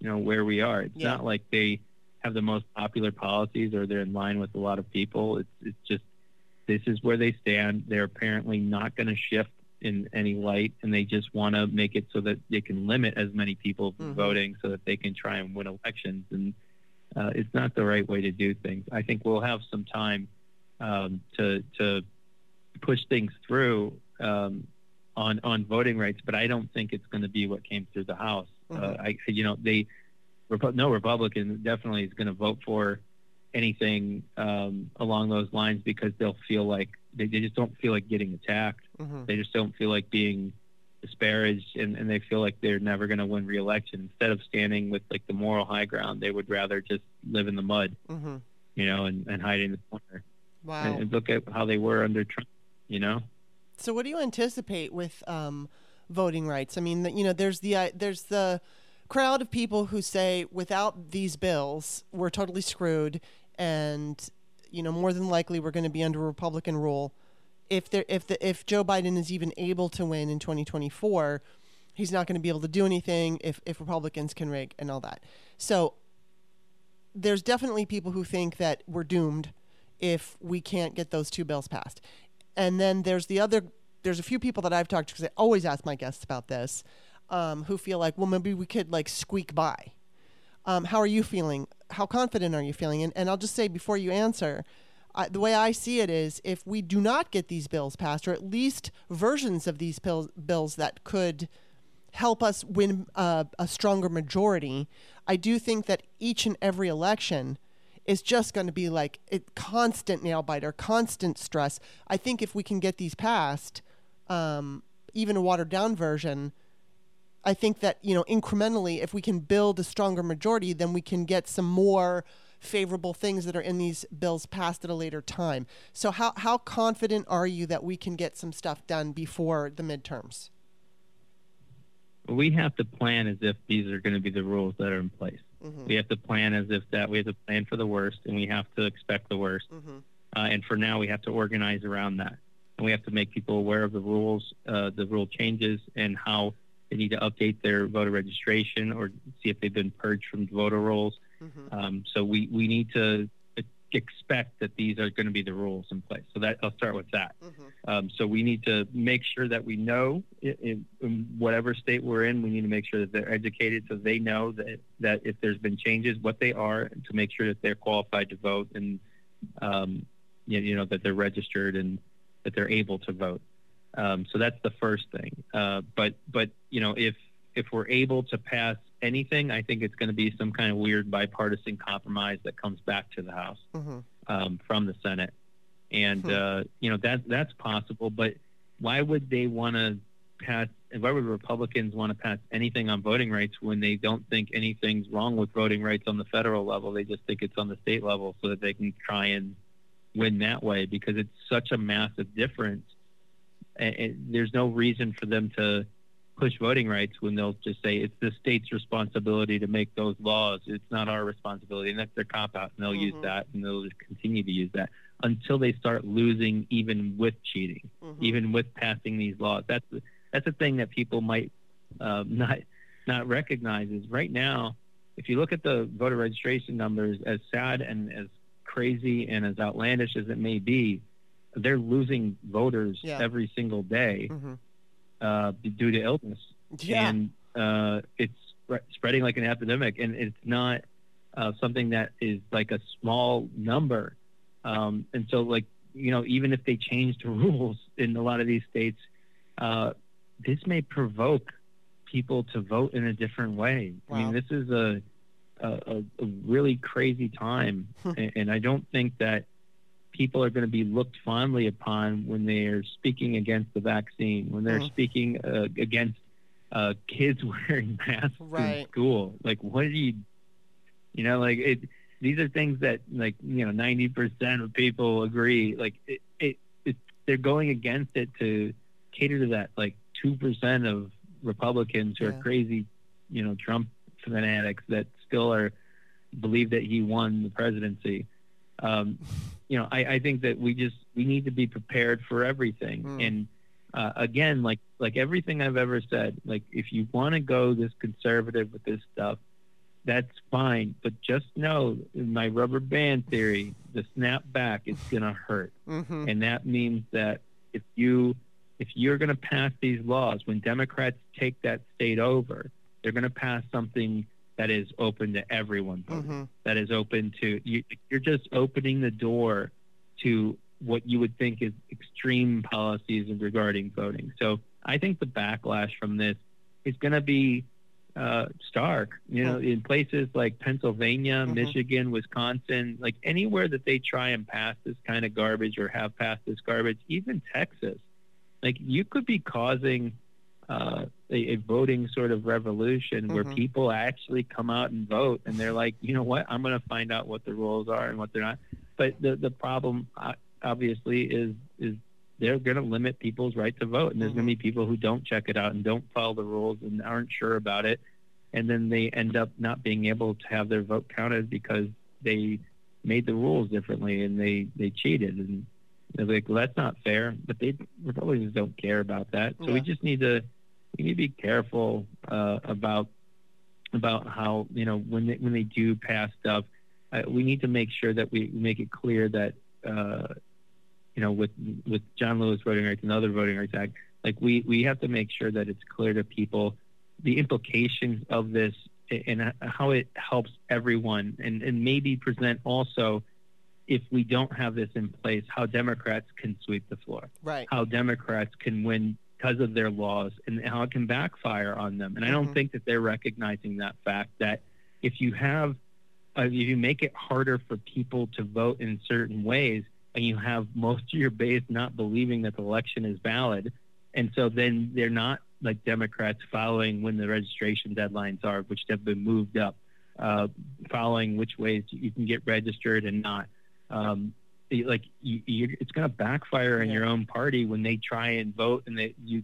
you know where we are. It's Yeah. not like they have the most popular policies or they're in line with a lot of people. It's it's just this is where they stand. They're apparently not going to shift in any light, and they just want to make it so that they can limit as many people from Mhm. voting so that they can try and win elections. And uh, it's not the right way to do things. I think we'll have some time um, to to push things through um, on on voting rights, but I don't think it's going to be what came through the House. Uh, Mhm. I you know they no Republican definitely is going to vote for anything um, along those lines because they'll feel like they, they just don't feel like getting attacked. Mhm. They just don't feel like being disparaged, and, and they feel like they're never going to win re-election. Instead of standing with like the moral high ground, they would rather just live in the mud, Mhm. you know, and, and hide in the corner. Wow. And, and look at how they were under Trump, you know. So, what do you anticipate with um, voting rights? I mean, you know, there's the uh, there's the crowd of people who say without these bills, we're totally screwed, and you know, more than likely, we're going to be under Republican rule. If there, if the, if Joe Biden is even able to win in 2024, he's not going to be able to do anything if if Republicans can rig and all that. So, there's definitely people who think that we're doomed if we can't get those two bills passed. And then there's the other, there's a few people that I've talked to because I always ask my guests about this, um, who feel like, well, maybe we could like squeak by. Um, how are you feeling? How confident are you feeling? And, and I'll just say before you answer, I, the way I see it is if we do not get these bills passed, or at least versions of these pills, bills that could help us win uh, a stronger majority, I do think that each and every election is just going to be like a constant nail biter, constant stress. I think if we can get these passed, um, even a watered down version, I think that you know incrementally, if we can build a stronger majority, then we can get some more favorable things that are in these bills passed at a later time. So how how confident are you that we can get some stuff done before the midterms? We have to plan as if these are going to be the rules that are in place. Mhm. We have to plan as if that we have to plan for the worst, and we have to expect the worst. Mhm. Uh, and for now, we have to organize around that, and we have to make people aware of the rules, uh, the rule changes, and how they need to update their voter registration or see if they've been purged from voter rolls. Mhm. Um, so we, we need to expect that these are going to be the rules in place. So that I'll start with that. Mhm. Um, so we need to make sure that we know in, in, in whatever state we're in, we need to make sure that they're educated so they know that, that if there's been changes, what they are, to make sure that they're qualified to vote and, um, you, you know, that they're registered and that they're able to vote. Um, so that's the first thing. Uh, but, but, you know, if, if we're able to pass anything, I think it's going to be some kind of weird bipartisan compromise that comes back to the House Mhm. um, from the Senate, and Hmm. uh, you know that that's possible. But why would they want to pass? Why would Republicans want to pass anything on voting rights when they don't think anything's wrong with voting rights on the federal level? They just think it's on the state level, so that they can try and win that way because it's such a massive difference. And, and there's no reason for them to push voting rights when they'll just say it's the state's responsibility to make those laws. It's not our responsibility, and that's their cop out, and they'll use Mhm. that, and they'll just continue to use that until they start losing, even with cheating, Mhm. even with passing these laws. That's the, that's the thing that people might uh, not not recognize is right now. If you look at the voter registration numbers, as sad and as crazy and as outlandish as it may be, they're losing voters Yeah. every single day Mhm. Uh, due to illness, Yeah. and uh, it's spreading like an epidemic, and it's not uh, something that is like a small number. Um, and so, like you know, even if they change the rules in a lot of these states, uh, this may provoke people to vote in a different way. I mean, this is a a, a, a really crazy time, and, and I don't think that people are going to be looked fondly upon when they are speaking against the vaccine, when they're Mhm. speaking uh, against uh, kids wearing masks Right. in school. Like, what are you, you know, like it. These are things that, like, you know, ninety percent of people agree. Like, it, it, it, they're going against it to cater to that, like, two percent of Republicans who Yeah. are crazy, you know, Trump fanatics that still are believe that he won the presidency. Um, you know, I, I think that we just we need to be prepared for everything. Mm. And uh, again, like like everything I've ever said, like if you want to go this conservative with this stuff, that's fine. But just know, my rubber band theory, the snap back is gonna hurt Mhm. and that means that if you if you're going to pass these laws when democrats take that state over they're going to pass something that is open to everyone voting, Mhm. that is open to you, you're just opening the door to what you would think is extreme policies regarding voting so i think the backlash from this is going to be uh, stark you know in places like pennsylvania Mhm. michigan wisconsin like anywhere that they try and pass this kind of garbage or have passed this garbage even texas like you could be causing uh, a, a voting sort of revolution where Mhm. people actually come out and vote and they're like you know what? I'm going to find out what the rules are and what they're not. But the the problem uh, obviously is is they're going to limit people's right to vote. And there's going to be people who don't check it out and don't follow the rules and aren't sure about it. And then they end up not being able to have their vote counted because they made the rules differently and they they cheated. And they're like well that's not fair. But they republicans don't care about that. So Yeah. we just need to we need to be careful uh, about about how you know when they, when they do pass stuff uh, we need to make sure that we make it clear that uh, you know with with John Lewis Voting Rights and other Voting Rights Act like we we have to make sure that it's clear to people the implications of this and how it helps everyone and and maybe present also if we don't have this in place how Democrats can sweep the floor Right. how Democrats can win because of their laws and how it can backfire on them. And I don't Mhm. think that they're recognizing that fact that if you have, uh, if you make it harder for people to vote in certain ways and you have most of your base not believing that the election is valid, and so then they're not like Democrats following when the registration deadlines are, which have been moved up, uh, following which ways you can get registered and not. Um, like you, you, it's going to backfire in Yeah. your own party when they try and vote and they you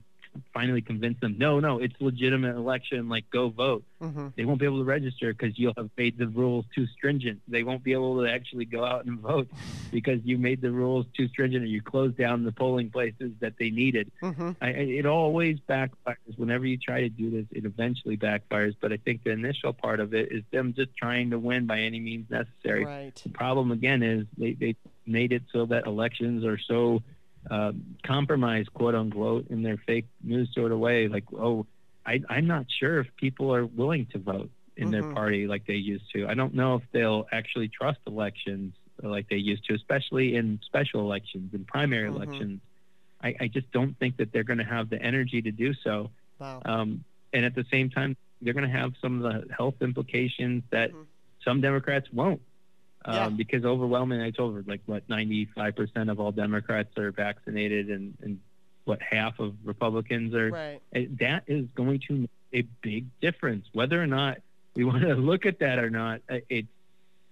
finally convince them no no it's legitimate election like go vote. Hmm they won't be able to register because you'll have made the rules too stringent. They won't be able to actually go out and vote because you made the rules too stringent and you closed down the polling places that they needed. Hmm I, I- it always backfires. Whenever you try to do this it eventually backfires but i think the initial part of it is them just trying to win by any means necessary. Right. the problem again is they, they made it so that elections are so um, compromised, quote unquote, in their fake news sort of way. Like, oh, I, I'm not sure if people are willing to vote in their Mhm. party like they used to. I don't know if they'll actually trust elections like they used to, especially in special elections and primary Mhm. elections. I, I just don't think that they're going to have the energy to do so. Wow. Um, and at the same time, they're going to have some of the health implications that Mhm. some Democrats won't. Um, Yeah. Because overwhelming, I told her, like, what, 95% of all Democrats are vaccinated and, and what, half of Republicans are. Right. That is going to make a big difference. Whether or not we want to look at that or not, uh, it's,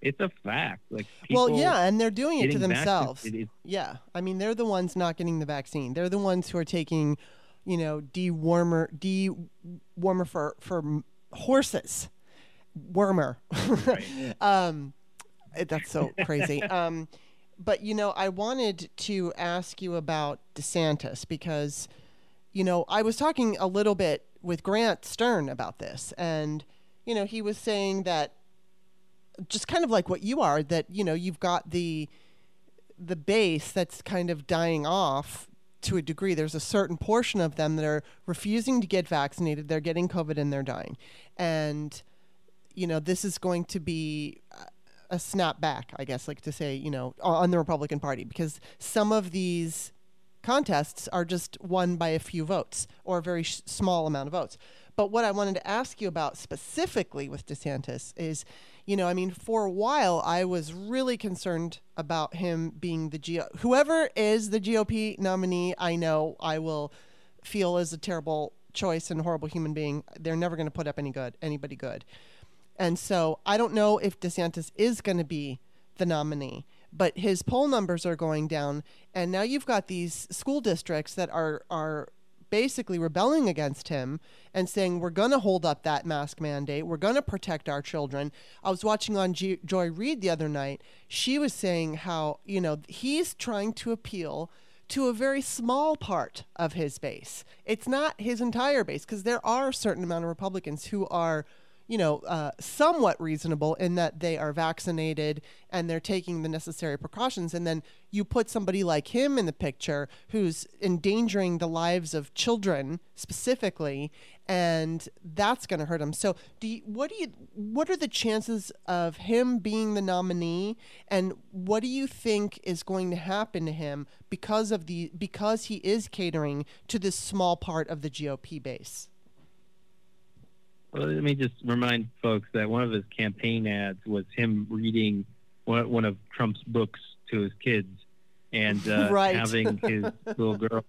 it's a fact. Like, people Well, yeah, and they're doing it to themselves. Yeah. I mean, they're the ones not getting the vaccine. They're the ones who are taking, you know, dewormer, dewormer for for horses, wormer. Right. um, that's so crazy. um, but you know, I wanted to ask you about DeSantis because, you know, I was talking a little bit with Grant Stern about this, and you know, he was saying that just kind of like what you are, that you know, you've got the the base that's kind of dying off to a degree. There's a certain portion of them that are refusing to get vaccinated. They're getting COVID and they're dying, and you know, this is going to be a snapback, I guess, like to say, you know, on the Republican Party, because some of these contests are just won by a few votes or a very sh- small amount of votes. But what I wanted to ask you about specifically with DeSantis is, you know, I mean, for a while I was really concerned about him being the GO. Whoever is the GOP nominee, I know I will feel is a terrible choice and horrible human being. They're never going to put up any good, anybody good. And so I don't know if DeSantis is going to be the nominee, but his poll numbers are going down. And now you've got these school districts that are, are basically rebelling against him and saying, we're going to hold up that mask mandate. We're going to protect our children. I was watching on G- Joy Reid the other night. She was saying how, you know, he's trying to appeal to a very small part of his base. It's not his entire base because there are a certain amount of Republicans who are you know, uh, somewhat reasonable in that they are vaccinated and they're taking the necessary precautions. And then you put somebody like him in the picture who's endangering the lives of children specifically, and that's going to hurt him. So, do you, what do you? What are the chances of him being the nominee, and what do you think is going to happen to him because of the because he is catering to this small part of the GOP base? Well, let me just remind folks that one of his campaign ads was him reading one, one of Trump's books to his kids and uh, Right. having his little girl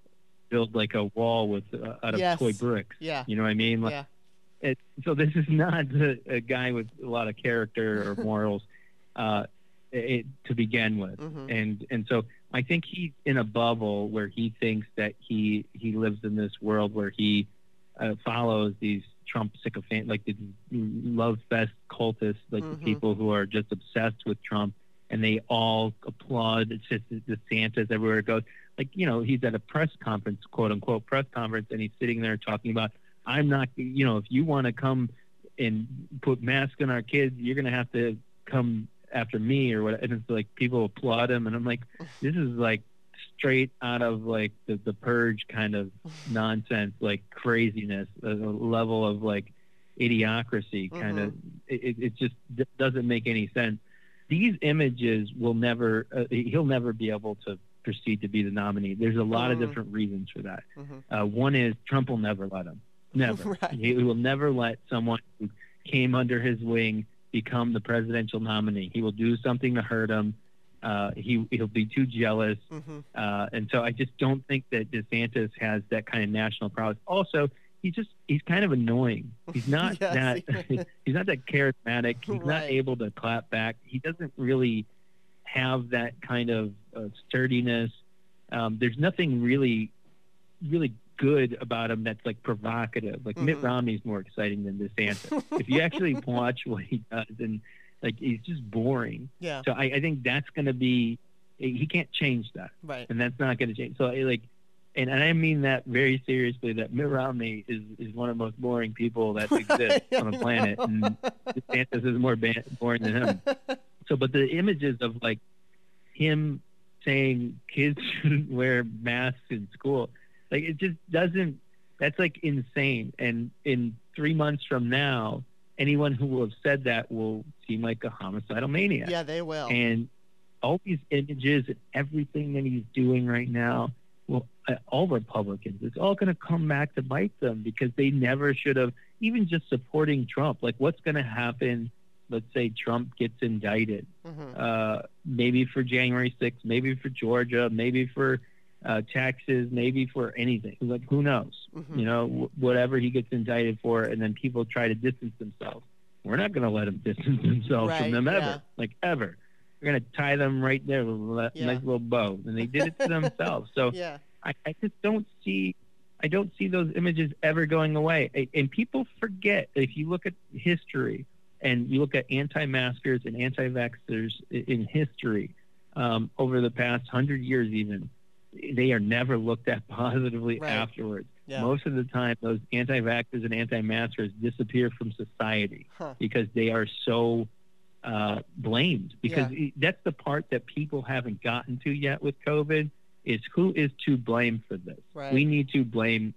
build like a wall with uh, out of Yes. toy bricks. Yeah. You know what I mean? Like, Yeah. it, so this is not a, a guy with a lot of character or morals uh, it, to begin with, Mhm. and and so I think he's in a bubble where he thinks that he he lives in this world where he uh, follows these Trump sycophant like the love fest cultists, like Mhm. the people who are just obsessed with Trump, and they all applaud. It's just DeSantis everywhere it goes. Like you know, he's at a press conference, quote unquote press conference, and he's sitting there talking about, I'm not, you know, if you want to come and put masks on our kids, you're gonna have to come after me or what. And it's like people applaud him, and I'm like, this is like straight out of like the, the purge kind of nonsense, like craziness, a, a level of like idiocracy kind of. It, it just d- doesn't make any sense. These images will never. Uh, he'll never be able to proceed to be the nominee. There's a lot Mhm. of different reasons for that. Mhm. Uh, one is Trump will never let him. Never. Right. He will never let someone who came under his wing become the presidential nominee. He will do something to hurt him. Uh, he he'll be too jealous, Mhm. uh, and so I just don't think that DeSantis has that kind of national prowess. Also, he's just he's kind of annoying. He's not Yes. that he's not that charismatic. He's not able to clap back. He doesn't really have that kind of uh, sturdiness. Um, there's nothing really, really good about him that's like provocative. Like Mitt Mhm. Romney's more exciting than DeSantis. if you actually watch what he does, and like he's just boring. Yeah. So I, I think that's going to be he can't change that, Right. and that's not going to change. So I, like. And, and I mean that very seriously. That Mitt Romney is, is one of the most boring people that exist on the planet, and DeSantis is more ba- boring than him. So, but the images of like him saying kids shouldn't wear masks in school, like it just doesn't. That's like insane. And in three months from now, anyone who will have said that will seem like a homicidal maniac. Yeah, they will. And all these images and everything that he's doing right now, well, uh, all Republicans, it's all going to come back to bite them because they never should have, even just supporting Trump. Like, what's going to happen? Let's say Trump gets indicted, Mhm. uh, maybe for January 6th, maybe for Georgia, maybe for uh, taxes, maybe for anything. Like, who knows? Mhm. You know, wh- whatever he gets indicted for, and then people try to distance themselves. We're not going to let them distance themselves Right, from them ever, yeah. like ever. We're going to tie them right there with a Yeah. nice little bow, and they did it to themselves. So Yeah. I, I just don't see I don't see those images ever going away. And people forget if you look at history and you look at anti-maskers and anti-vaxxers in history um, over the past hundred years, even they are never looked at positively Right. afterwards. Yeah. Most of the time, those anti-vaxxers and anti-maskers disappear from society Huh. because they are so uh, blamed. Because i- that's the part that people haven't gotten to yet with COVID is who is to blame for this. Right. We need to blame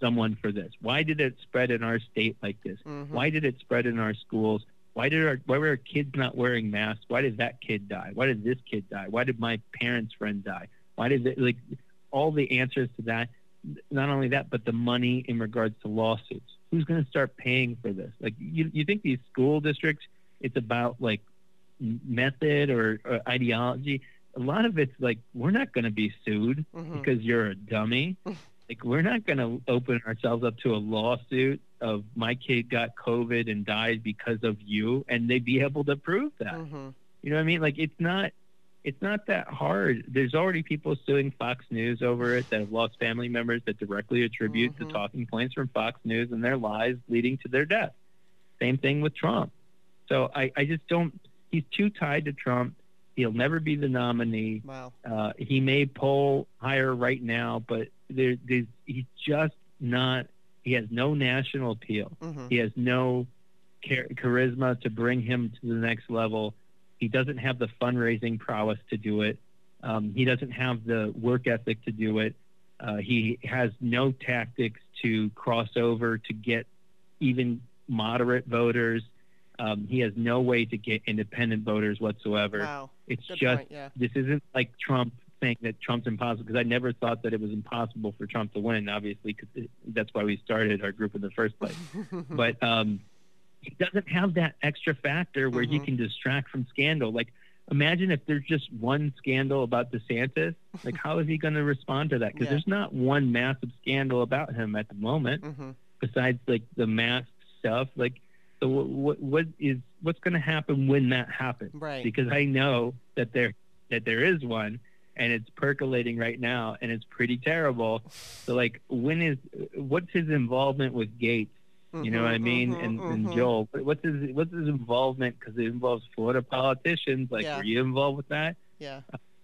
someone for this. Why did it spread in our state like this? Mhm. Why did it spread in our schools? Why did our why were our kids not wearing masks? Why did that kid die? Why did this kid die? Why did my parents' friend die? Why did it, like all the answers to that? Not only that, but the money in regards to lawsuits. Who's going to start paying for this? Like you, you think these school districts? It's about like method or, or ideology. A lot of it's like we're not going to be sued Mhm. because you're a dummy. like we're not going to open ourselves up to a lawsuit of my kid got COVID and died because of you, and they'd be able to prove that. Mhm. You know what I mean? Like it's not. It's not that hard. There's already people suing Fox News over it that have lost family members that directly attribute Mhm. the talking points from Fox News and their lies leading to their death. Same thing with Trump. So I, I just don't. He's too tied to Trump. He'll never be the nominee. Wow. Uh, he may poll higher right now, but there, there's, he's just not. He has no national appeal. Mhm. He has no char- charisma to bring him to the next level. He doesn't have the fundraising prowess to do it. Um, he doesn't have the work ethic to do it. Uh, he has no tactics to cross over to get even moderate voters. Um, he has no way to get independent voters whatsoever. Wow. It's Good just point. Yeah. this isn't like Trump saying that Trump's impossible because I never thought that it was impossible for Trump to win. Obviously, because that's why we started our group in the first place. but um, he doesn't have that extra factor where he Mhm. can distract from scandal. Like, imagine if there's just one scandal about DeSantis. Like, how is he going to respond to that? Because Yeah. there's not one massive scandal about him at the moment Mhm. besides like the mask stuff. Like, so what what, what is what's going to happen when that happens? Right. Because I know that there that there is one, and it's percolating right now, and it's pretty terrible. So like, when is what's his involvement with Gaetz? You know what I Mhm, mean? mhm, and, and mhm. Joel, what's his what's his involvement? Because it involves Florida politicians. Like, Yeah. were you involved with that? Yeah.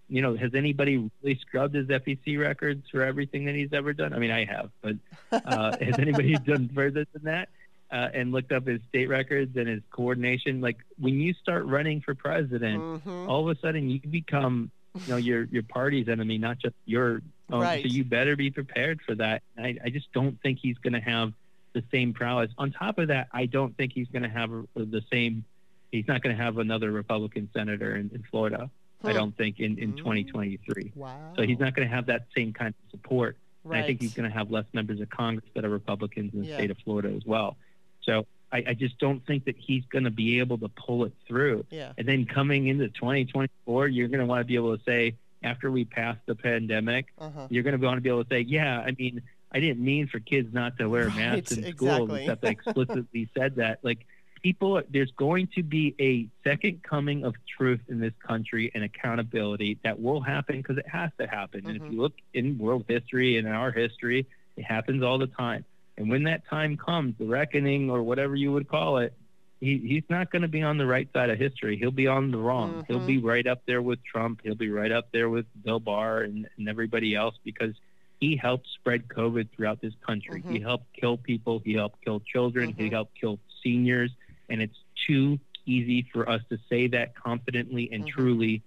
You know, has anybody really scrubbed his FEC records for everything that he's ever done? I mean, I have, but uh, has anybody done further than that uh, and looked up his state records and his coordination? Like, when you start running for president, Mhm. all of a sudden you become, you know, your your party's enemy, not just your own. Right. So you better be prepared for that. I, I just don't think he's going to have the same prowess. On top of that, I don't think he's going to have the same. He's not going to have another Republican senator in, in Florida. I Hmm. don't think in in Mm. 2023. Wow. So he's not going to have that same kind of support. And Right. I think he's going to have less members of Congress that are Republicans in the Yeah. state of Florida as well. So I, I just don't think that he's going to be able to pull it through. Yeah. And then coming into 2024, you're going to want to be able to say, after we pass the pandemic, Uh huh. you're going to want to be able to say, yeah, I mean, I didn't mean for kids not to wear Right, masks in school exactly. except I explicitly said that. Like, people, there's going to be a second coming of truth in this country and accountability that will happen because it has to happen. And Mhm. if you look in world history and in our history, it happens all the time. And when that time comes, the reckoning or whatever you would call it, he, he's not going to be on the right side of history. He'll be on the wrong. He'll Mhm. be right up there with Trump. He'll be right up there with Bill Barr and, and everybody else because he helped spread COVID throughout this country. He Mhm. helped kill people. He helped kill children. He Mhm. helped kill seniors. And it's too easy for us to say that confidently and Mhm. truly.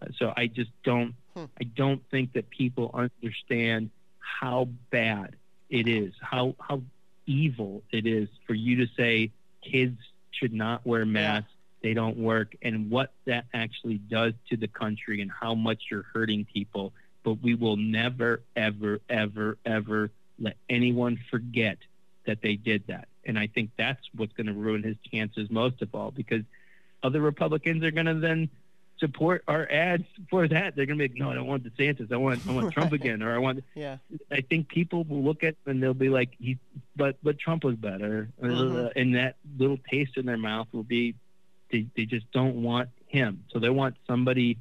Uh, so I just don't. Hmm. I don't think that people understand how bad it is, how how evil it is for you to say kids should not wear masks, they don't work, and what that actually does to the country and how much you're hurting people. But we will never, ever, ever, ever let anyone forget that they did that. And I think that's what's going to ruin his chances most of all because other Republicans are going to then support our ads for that. They're going to be like, no, I don't want DeSantis. I want, I want Trump Right. again. Or I want, Yeah. I think people will look at and they'll be like, he, but, but Trump was better. Uh, Mhm. and that little taste in their mouth will be, they, they just don't want him. So they want somebody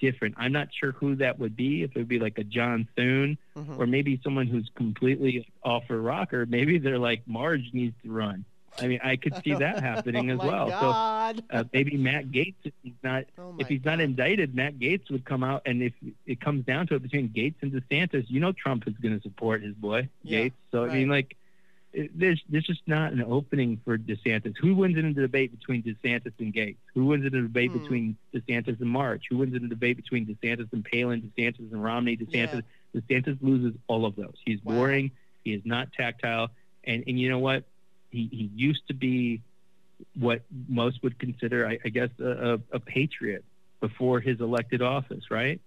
different. I'm not sure who that would be. If it would be like a John Thune mm-hmm. or maybe someone who's completely off her rocker. Maybe they're like Marge needs to run. I mean, I could see that happening oh as well. God. So uh, maybe Matt Gaetz, if he's not oh if he's God. not indicted, Matt Gaetz would come out, and if it comes down to it between Gaetz and DeSantis, you know Trump is going to support his boy Yeah, Gaetz. So right. I mean, like, there's there's just not an opening for DeSantis. Who wins in a debate between DeSantis and Gaetz? Who wins in a debate Hmm. between DeSantis and Marge? Who wins in a debate between DeSantis and Palin? DeSantis and Romney? DeSantis DeSantis loses all of those. He's Wow. boring. He is not tactile. And and you know what? He he used to be what most would consider, I, I guess, a, a, a patriot before his elected office, right?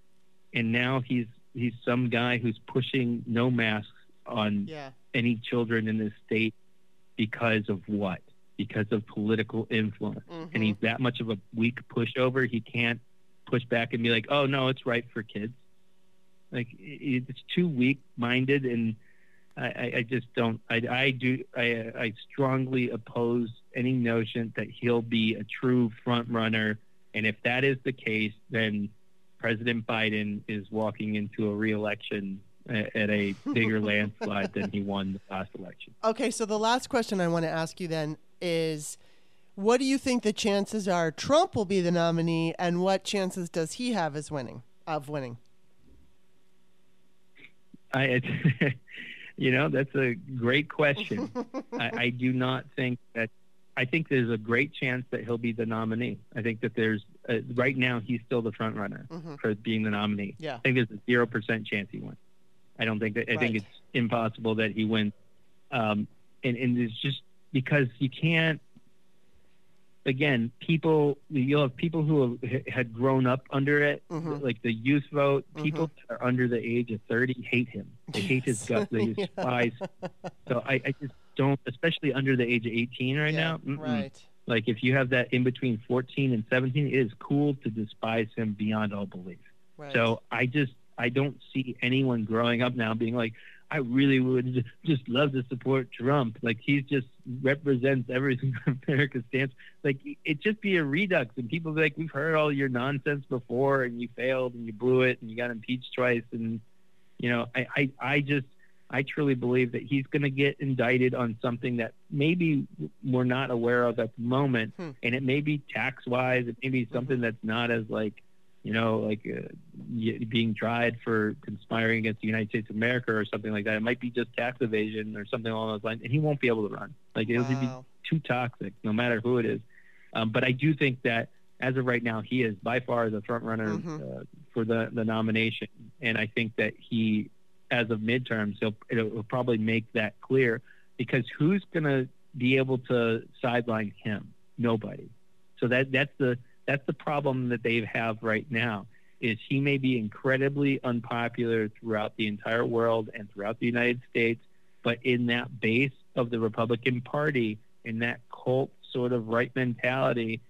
And now he's he's some guy who's pushing no masks on Yeah. Any children in this state because of what? Because of political influence. Mhm. And he's that much of a weak pushover. He can't push back and be like, "Oh no, it's right for kids." Like it's too weak-minded, and I, I, I just don't. I, I do. I, I strongly oppose any notion that he'll be a true front runner. And if that is the case, then President Biden is walking into a reelection at a bigger landslide than he won the last election. Okay, so the last question I want to ask you then is what do you think the chances are Trump will be the nominee and what chances does he have as winning of winning? I, it's, you know, that's a great question. I, I do not think that. I think there's a great chance that he'll be the nominee. I think that there's uh, right now he's still the front runner Mhm. for being the nominee. Yeah. I think there's a zero percent chance he wins. I don't think that. I Right. think it's impossible that he wins. Um, and and it's just because you can't. Again, people you'll have people who have, had grown up under it, Mhm. like the youth vote. Mm-hmm. People that are under the age of thirty hate him. They hate his guts. They Yeah. despise. So I, I just don't, especially under the age of eighteen right Yeah, now. mm-mm. Right. Like if you have that in between fourteen and seventeen, it is cool to despise him beyond all belief. Right. So I just I don't see anyone growing up now being like, I really would just love to support Trump. Like he just represents everything America stands. Like it just be a redux, and people be like, we've heard all your nonsense before, and you failed, and you blew it, and you got impeached twice, and you know, I I, I just I truly believe that he's going to get indicted on something that maybe we're not aware of at the moment, Hmm. and it may be tax wise, it may be something that's not as like you know, like uh, being tried for conspiring against the United States of America or something like that. It might be just tax evasion or something along those lines, and he won't be able to run. Like it'll be too toxic, no matter who it is. Um, but I do think that as of right now, he is by far the front runner Mhm. uh, for the the nomination, and I think that he, as of midterms, he'll it'll probably make that clear because who's going to be able to sideline him? Nobody. So that that's the that's the problem that they have right now is he may be incredibly unpopular throughout the entire world and throughout the United States, but in that base of the Republican Party, in that cult sort of right mentality,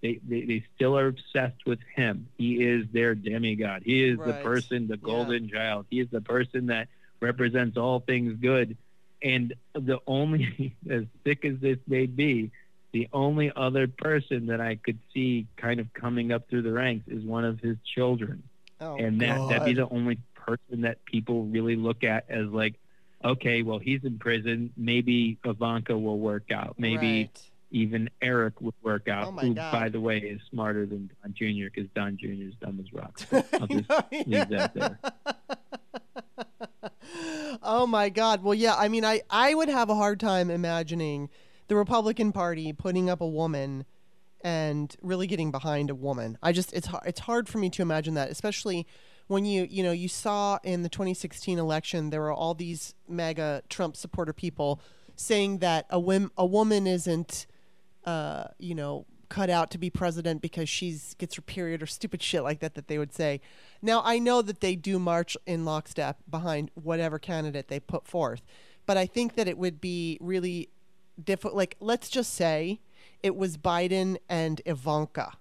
they, they, they still are obsessed with him. He is their demigod. He is the person, the Yeah. golden child. He is the person that represents all things good. And the only, as thick as this may be, the only other person that I could see kind of coming up through the ranks is one of his children. Oh, and that, that'd be the only person that people really look at as like, okay, well, he's in prison. Maybe Ivanka will work out. Maybe Right. even Eric would work out, Oh, who, God. by the way, is smarter than Don Jr. because Don Jr. is dumb as rocks. I'll just leave that there. oh my god. Well, yeah, I mean I I would have a hard time imagining the Republican Party putting up a woman and really getting behind a woman. I just it's it's hard for me to imagine that, especially when you you know you saw in the 2016 election there were all these mega Trump supporter people saying that a whim, a woman isn't uh, you know cut out to be president because she's gets her period or stupid shit like that that they would say. Now I know that they do march in lockstep behind whatever candidate they put forth, but I think that it would be really difficult. Like let's just say it was Biden and Ivanka.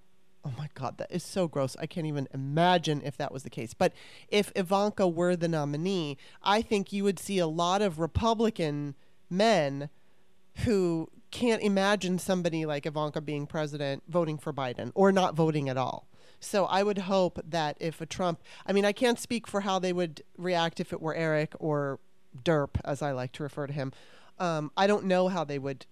Oh my God, that is so gross. I can't even imagine if that was the case. But if Ivanka were the nominee, I think you would see a lot of Republican men who can't imagine somebody like Ivanka being president voting for Biden or not voting at all. So I would hope that if a Trump, I mean, I can't speak for how they would react if it were Eric or Derp, as I like to refer to him. Um, I don't know how they would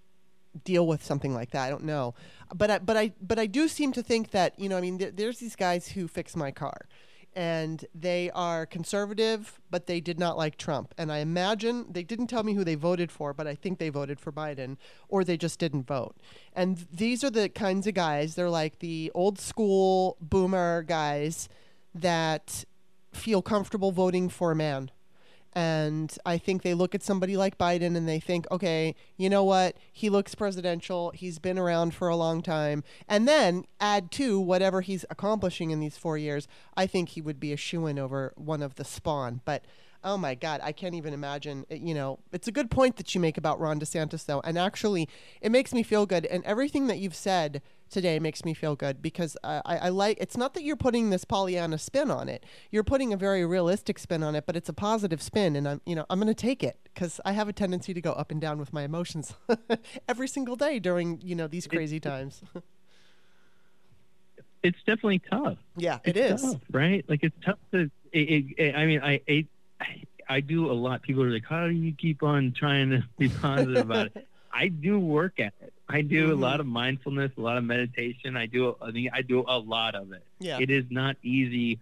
deal with something like that. I don't know, but I, but I but I do seem to think that you know I mean there, there's these guys who fix my car, and they are conservative, but they did not like Trump. And I imagine they didn't tell me who they voted for, but I think they voted for Biden, or they just didn't vote. And these are the kinds of guys. They're like the old school boomer guys that feel comfortable voting for a man and I think they look at somebody like Biden and they think, okay, you know what? He looks presidential. He's been around for a long time. And then add to whatever he's accomplishing in these four years, I think he would be a shoo in over one of the spawn. But oh my God, I can't even imagine. You know, it's a good point that you make about Ron DeSantis, though. And actually, it makes me feel good. And everything that you've said today makes me feel good because I, I, like it's not that you're putting this Pollyanna spin on it. You're putting a very realistic spin on it, but it's a positive spin, and I'm you know I'm going to take it because I have a tendency to go up and down with my emotions every single day during you know these crazy it, times. it's definitely tough. Yeah, it's it is. Tough, right? Like it's tough to. It, it, I mean, I, I I do a lot. People are like, "How do you keep on trying to be positive about it?" I do work at it. I do mm-hmm. a lot of mindfulness, a lot of meditation. I do I mean I do a lot of it. Yeah. It is not easy.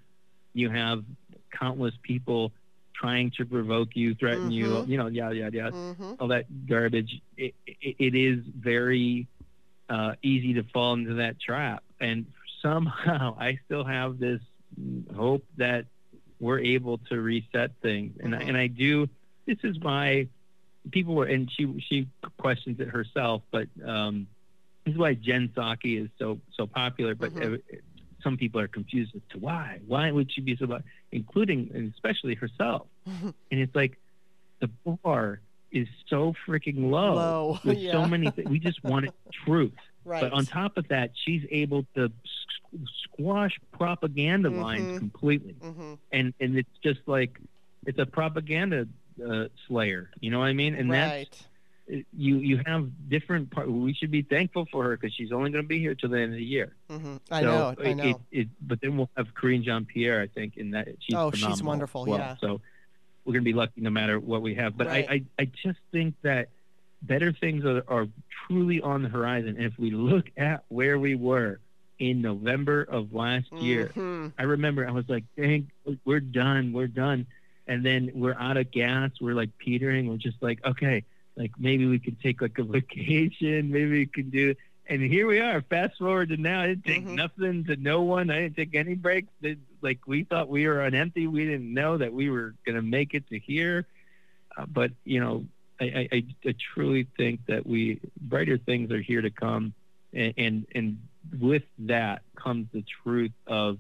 You have countless people trying to provoke you, threaten mm-hmm. you, you know, yeah, yeah, yeah, mm-hmm. all that garbage. It, it, it is very uh, easy to fall into that trap. And somehow I still have this hope that we're able to reset things. And, mm-hmm. I, and I do, this is my people were, and she she questions it herself, but um, this is why Jen Psaki is so so popular. But mm-hmm. some people are confused as to why. Why would she be so, including and especially herself? And it's like the bar is so freaking low. Low, with yeah. so many. Th- we just wanted truth. Right. But on top of that, she's able to squash propaganda mm-hmm. lines completely, mm-hmm. and and it's just like it's a propaganda uh, Slayer. You know what I mean? And right. that's you you have different part. We should be thankful for her because she's only going to be here till the end of the year. Mm-hmm. I so know. I know. It, it, but then we'll have Karine Jean Pierre. I think in that she's oh she's wonderful. Well. Yeah. So we're going to be lucky no matter what we have. But right. I, I I just think that better things are, are truly on the horizon. And if we look at where we were in November of last year, mm-hmm. I remember I was like, "Dang, we're done. We're done." And then we're out of gas. We're like petering. We're just like, okay, like maybe we could take like a vacation. Maybe we could do. And here we are. Fast forward to now. I didn't take mm-hmm. nothing to no one. I didn't take any breaks. Like we thought we were on empty. We didn't know that we were gonna make it to here. Uh, but you know, I, I, I truly think that we brighter things are here to come, and, and and with that comes the truth of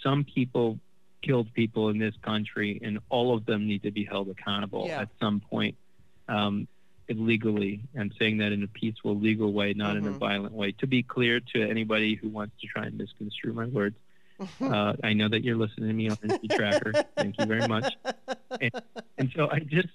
some people killed people in this country, and all of them need to be held accountable yeah. at some point um, legally. I'm saying that in a peaceful, legal way, not mm-hmm. in a mm-hmm. violent way. To be clear to anybody who wants to try and misconstrue my words, uh, I know that you're listening to me on the Tracker. Thank you very much. And, and so I just,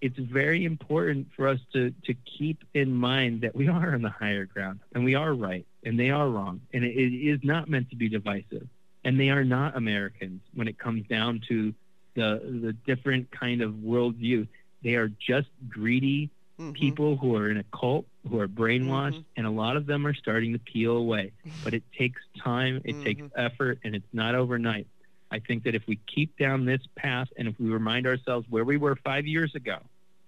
it's very important for us to, to keep in mind that we are on the higher ground and we are right and they are wrong. And it, it is not meant to be divisive and they are not Americans when it comes down to the the different kind of worldview. They are just greedy mm-hmm. people who are in a cult, who are brainwashed, mm-hmm. and a lot of them are starting to peel away. But it takes time, it mm-hmm. takes effort, and it's not overnight. I think that if we keep down this path and if we remind ourselves where we were five years ago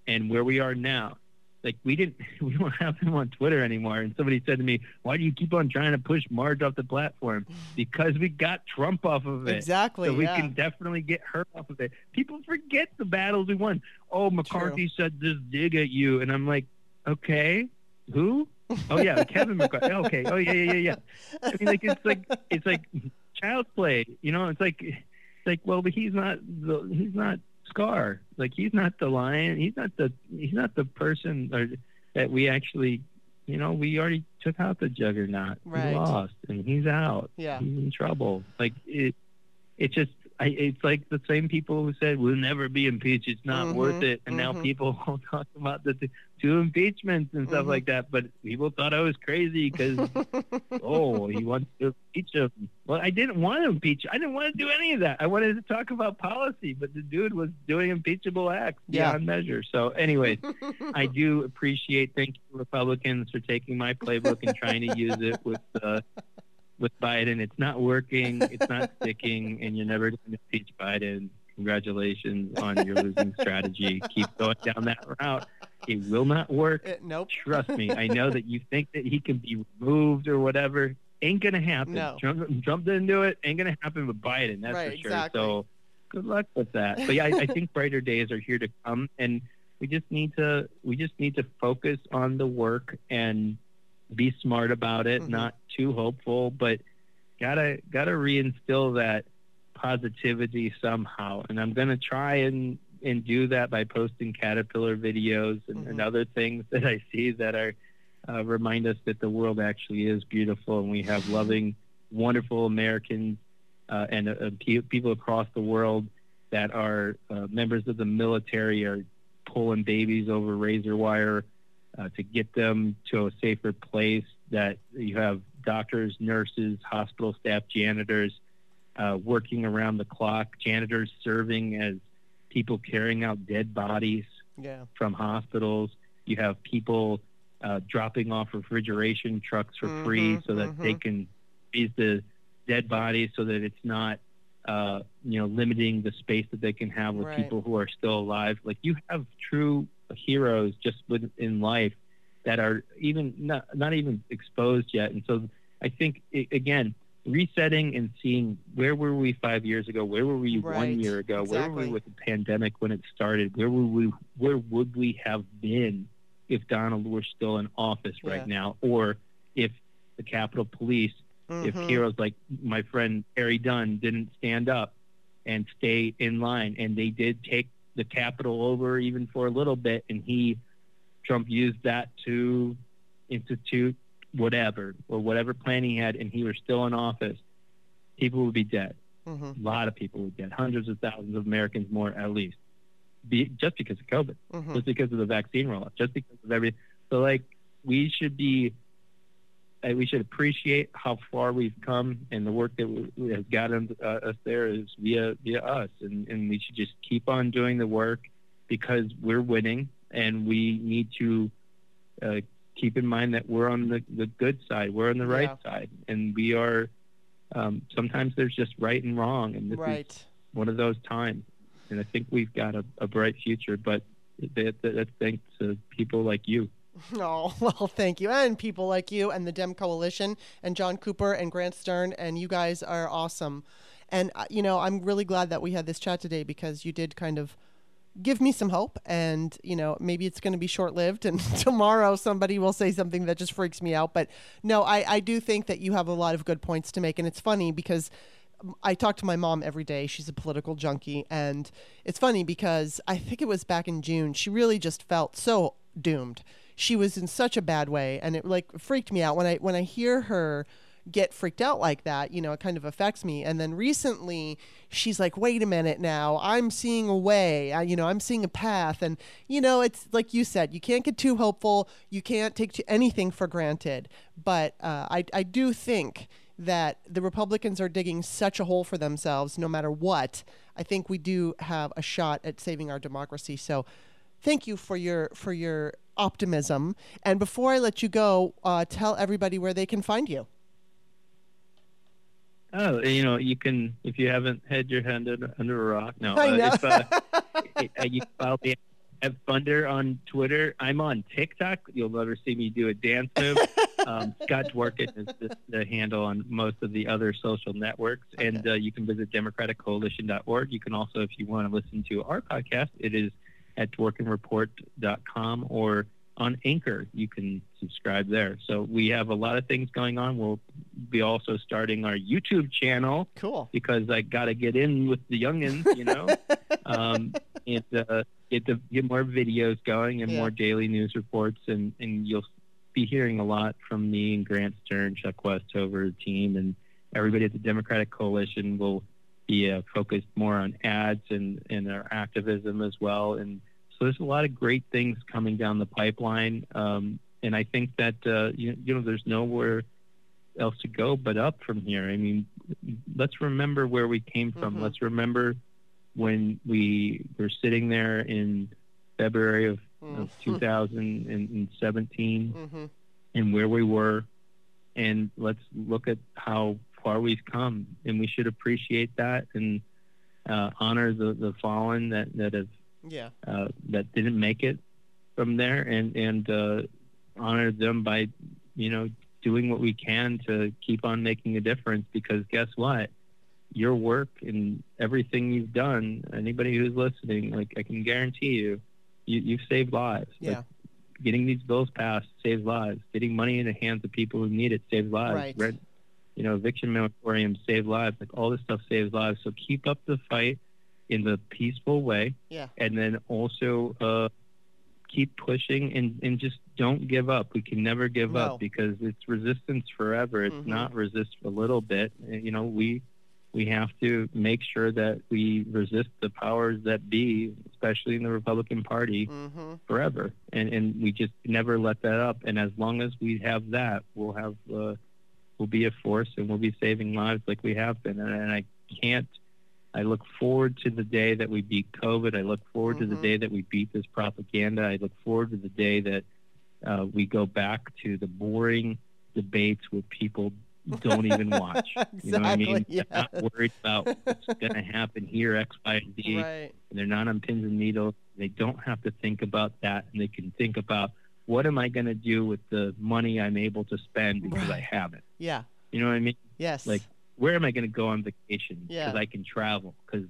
and where we are now, like we didn't we don't have him on Twitter anymore. And somebody said to me, "Why do you keep on trying to push Marge off the platform?" Because we got Trump off of it. Exactly. So we yeah. can definitely get her off of it. People forget the battles we won. Oh, McCarthy True. said this dig at you, and I'm like, okay, who? Oh yeah, Kevin McCarthy. Okay. Oh yeah, yeah, yeah, yeah. I mean, like it's like it's like child's play. You know, it's like it's like well, but he's not the he's not Scar. Like he's not the lion. He's not the he's not the person or, that we actually, you know, we already took out the juggernaut. Right. He lost and he's out. Yeah. He's in trouble. Like it. It just I, it's like the same people who said we'll never be impeached. It's not Mhm, worth it, and now mhm. people will talk about the two impeachments and stuff Mhm. like that. But people thought I was crazy because oh, he wants to impeach him. Well, I didn't want to impeach. I didn't want to do any of that. I wanted to talk about policy, but the dude was doing impeachable acts Yeah. beyond measure. So, anyways, I do appreciate. Thank you, Republicans, for taking my playbook and trying to use it with uh, with Biden. It's not working. It's not sticking, and you're never going to impeach Biden. Congratulations on your losing strategy. Keep going down that route. It will not work. Uh, nope. Trust me. I know that you think that he can be removed or whatever. Ain't gonna happen. No. Trump, Trump didn't do it. Ain't gonna happen with Biden. That's Right, for sure. exactly. So good luck with that. But yeah, I, I think brighter days are here to come, and we just need to we just need to focus on the work and be smart about it. Mhm. Not too hopeful, but gotta gotta reinstill that positivity somehow. And I'm gonna try and and do that by posting caterpillar videos and, and Mhm. other things that I see that are uh, remind us that the world actually is beautiful and we have loving, wonderful Americans uh, and uh, people across the world that are uh, members of the military are pulling babies over razor wire uh, to get them to a safer place. That you have doctors, nurses, hospital staff, janitors uh, working around the clock, janitors serving as people carrying out dead bodies Yeah. from hospitals. You have people uh, dropping off refrigeration trucks for free Mhm, so that they mhm. can freeze the dead bodies so that it's not, uh, you know, limiting the space that they can have with Right. people who are still alive. Like you have true heroes just within life that are even not, not even exposed yet. And so I think, i again, resetting and seeing where were we five years ago? Where were we Right. one year ago? Where were we with the pandemic when it started? Where were we? Where would we have been if Donald were still in office right now, or if the Capitol Police, if Mhm. heroes like my friend Harry Dunn didn't stand up and stay in line, and they did take the Capitol over even for a little bit, and he, Trump used that to institute whatever or whatever plan he had, and he was still in office, people would be dead. Mhm. A lot of people would get hundreds of thousands of Americans more at least, be, just because of COVID, Mhm. just because of the vaccine rollout, just because of everything. So like we should be, we should appreciate how far we've come and the work that w- has gotten uh, us there is via via us, and and we should just keep on doing the work because we're winning, and we need to. Uh, keep in mind that we're on the, the good side, we're on the right Yeah. side, and we are. Um, sometimes there's just right and wrong, and this is one of those times. And I think we've got a, a bright future, but that, that, that's thanks to people like you. Oh, well, thank you. And people like you and the Dem Coalition and Jon Cooper and Grant Stern, and you guys are awesome. And, uh, you know, I'm really glad that we had this chat today because you did kind of give me some hope. And, you know, maybe it's going to be short lived and tomorrow somebody will say something that just freaks me out. But no, I, I do think that you have a lot of good points to make. And it's funny because I talk to my mom every day. She's a political junkie. And it's funny because I think it was back in June, she really just felt so doomed. She was in such a bad way and it like freaked me out when I when I hear her get freaked out like that, you know, it kind of affects me. And then recently she's like, "Wait a minute now. I'm seeing a way. I, you know, I'm seeing a path." And you know, it's like you said, you can't get too hopeful. You can't take anything for granted. But uh, I I do think that the Republicans are digging such a hole for themselves no matter what. I think we do have a shot at saving our democracy. So thank you for your for your optimism. And before I let you go, uh, tell everybody where they can find you. Oh, you know, you can if you haven't had your hand under, under a rock. No, I uh, know. if, uh, uh, you can follow me at funder on Twitter. I'm on TikTok. You'll never see me do a dance move. Um, Scott Dworkin is the, the handle on most of the other social networks, and uh, you can visit democraticcoalition.org. You can also, if you want to listen to our podcast, it is at dworkinreport.com or on Anchor. You can subscribe there. So we have a lot of things going on. We'll be also starting our YouTube channel Cool. because I got to get in with the youngins, you know, um, and uh, get the get more videos going and Yeah. more daily news reports, and and you'll be hearing a lot from me and Grant Stern, Chuck Westover, the team, and everybody at the Democratic Coalition will be uh, focused more on ads and, and our activism as well. And so there's a lot of great things coming down the pipeline. Um, and I think that, uh, you, you know, there's nowhere else to go but up from here. I mean, let's remember where we came from. Mhm. Let's remember when we were sitting there in February of, of Mhm. 2017 Mhm. and where we were, and let's look at how far we've come, and we should appreciate that and uh, honor the, the fallen that that have Yeah. uh, that didn't make it from there, and and uh, honor them by you know doing what we can to keep on making a difference. Because guess what? Your work and everything you've done, anybody who's listening, like I can guarantee you, you you've saved lives. Like, Yeah. getting these bills passed saves lives. Getting money in the hands of people who need it saves lives. Right. Rent, you know, eviction moratoriums save lives. Like all this stuff saves lives. So keep up the fight in the peaceful way, Yeah. and then also uh, keep pushing and, and just don't give up. We can never give No. up because it's resistance forever. It's Mhm. not resist a little bit. You know, we we have to make sure that we resist the powers that be, especially in the Republican Party Mm-hmm. forever, and and we just never let that up. And as long as we have that, we'll have uh, we'll be a force, and we'll be saving lives like we have been. And, and I can't. I look forward to the day that we beat COVID. I look forward to the Mhm. day that we beat this propaganda. I look forward to the day that uh, we go back to the boring debates where people don't even watch. You know what I mean? Exactly, They're not worried about what's going to happen here, X, Y, and Z Right. and they're not on pins and needles. They don't have to think about that, and they can think about what am I going to do with the money I'm able to spend because I have it. Yeah. You know what I mean? Yes. Like, where am I going to go on vacation Yeah. because I can travel because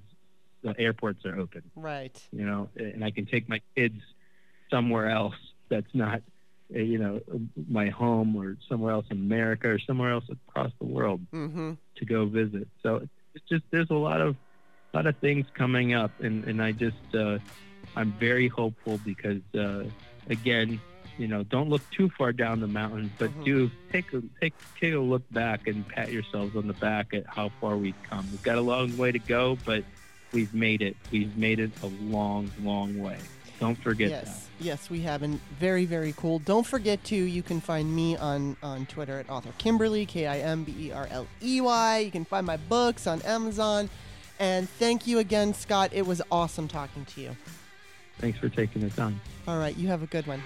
the airports are open. right. You know, and I can take my kids somewhere else that's not, uh, you know, my home or somewhere else in America or somewhere else across the world Mm-hmm. to go visit. So it's just there's a lot of a lot of things coming up, and and I just uh, I'm very hopeful because uh, again, you know, don't look too far down the mountain, but Mhm. do take a take take a look back and pat yourselves on the back at how far we've come. We've got a long way to go, but we've made it. We've made it a long, long way. Don't forget that. Yes, yes, we have, and very, very cool. Don't forget to you can find me on on Twitter at author Kimberly K I M B E R L E Y. You can find my books on Amazon, and thank you again, Scott. It was awesome talking to you. Thanks for taking the time. All right. You have a good one.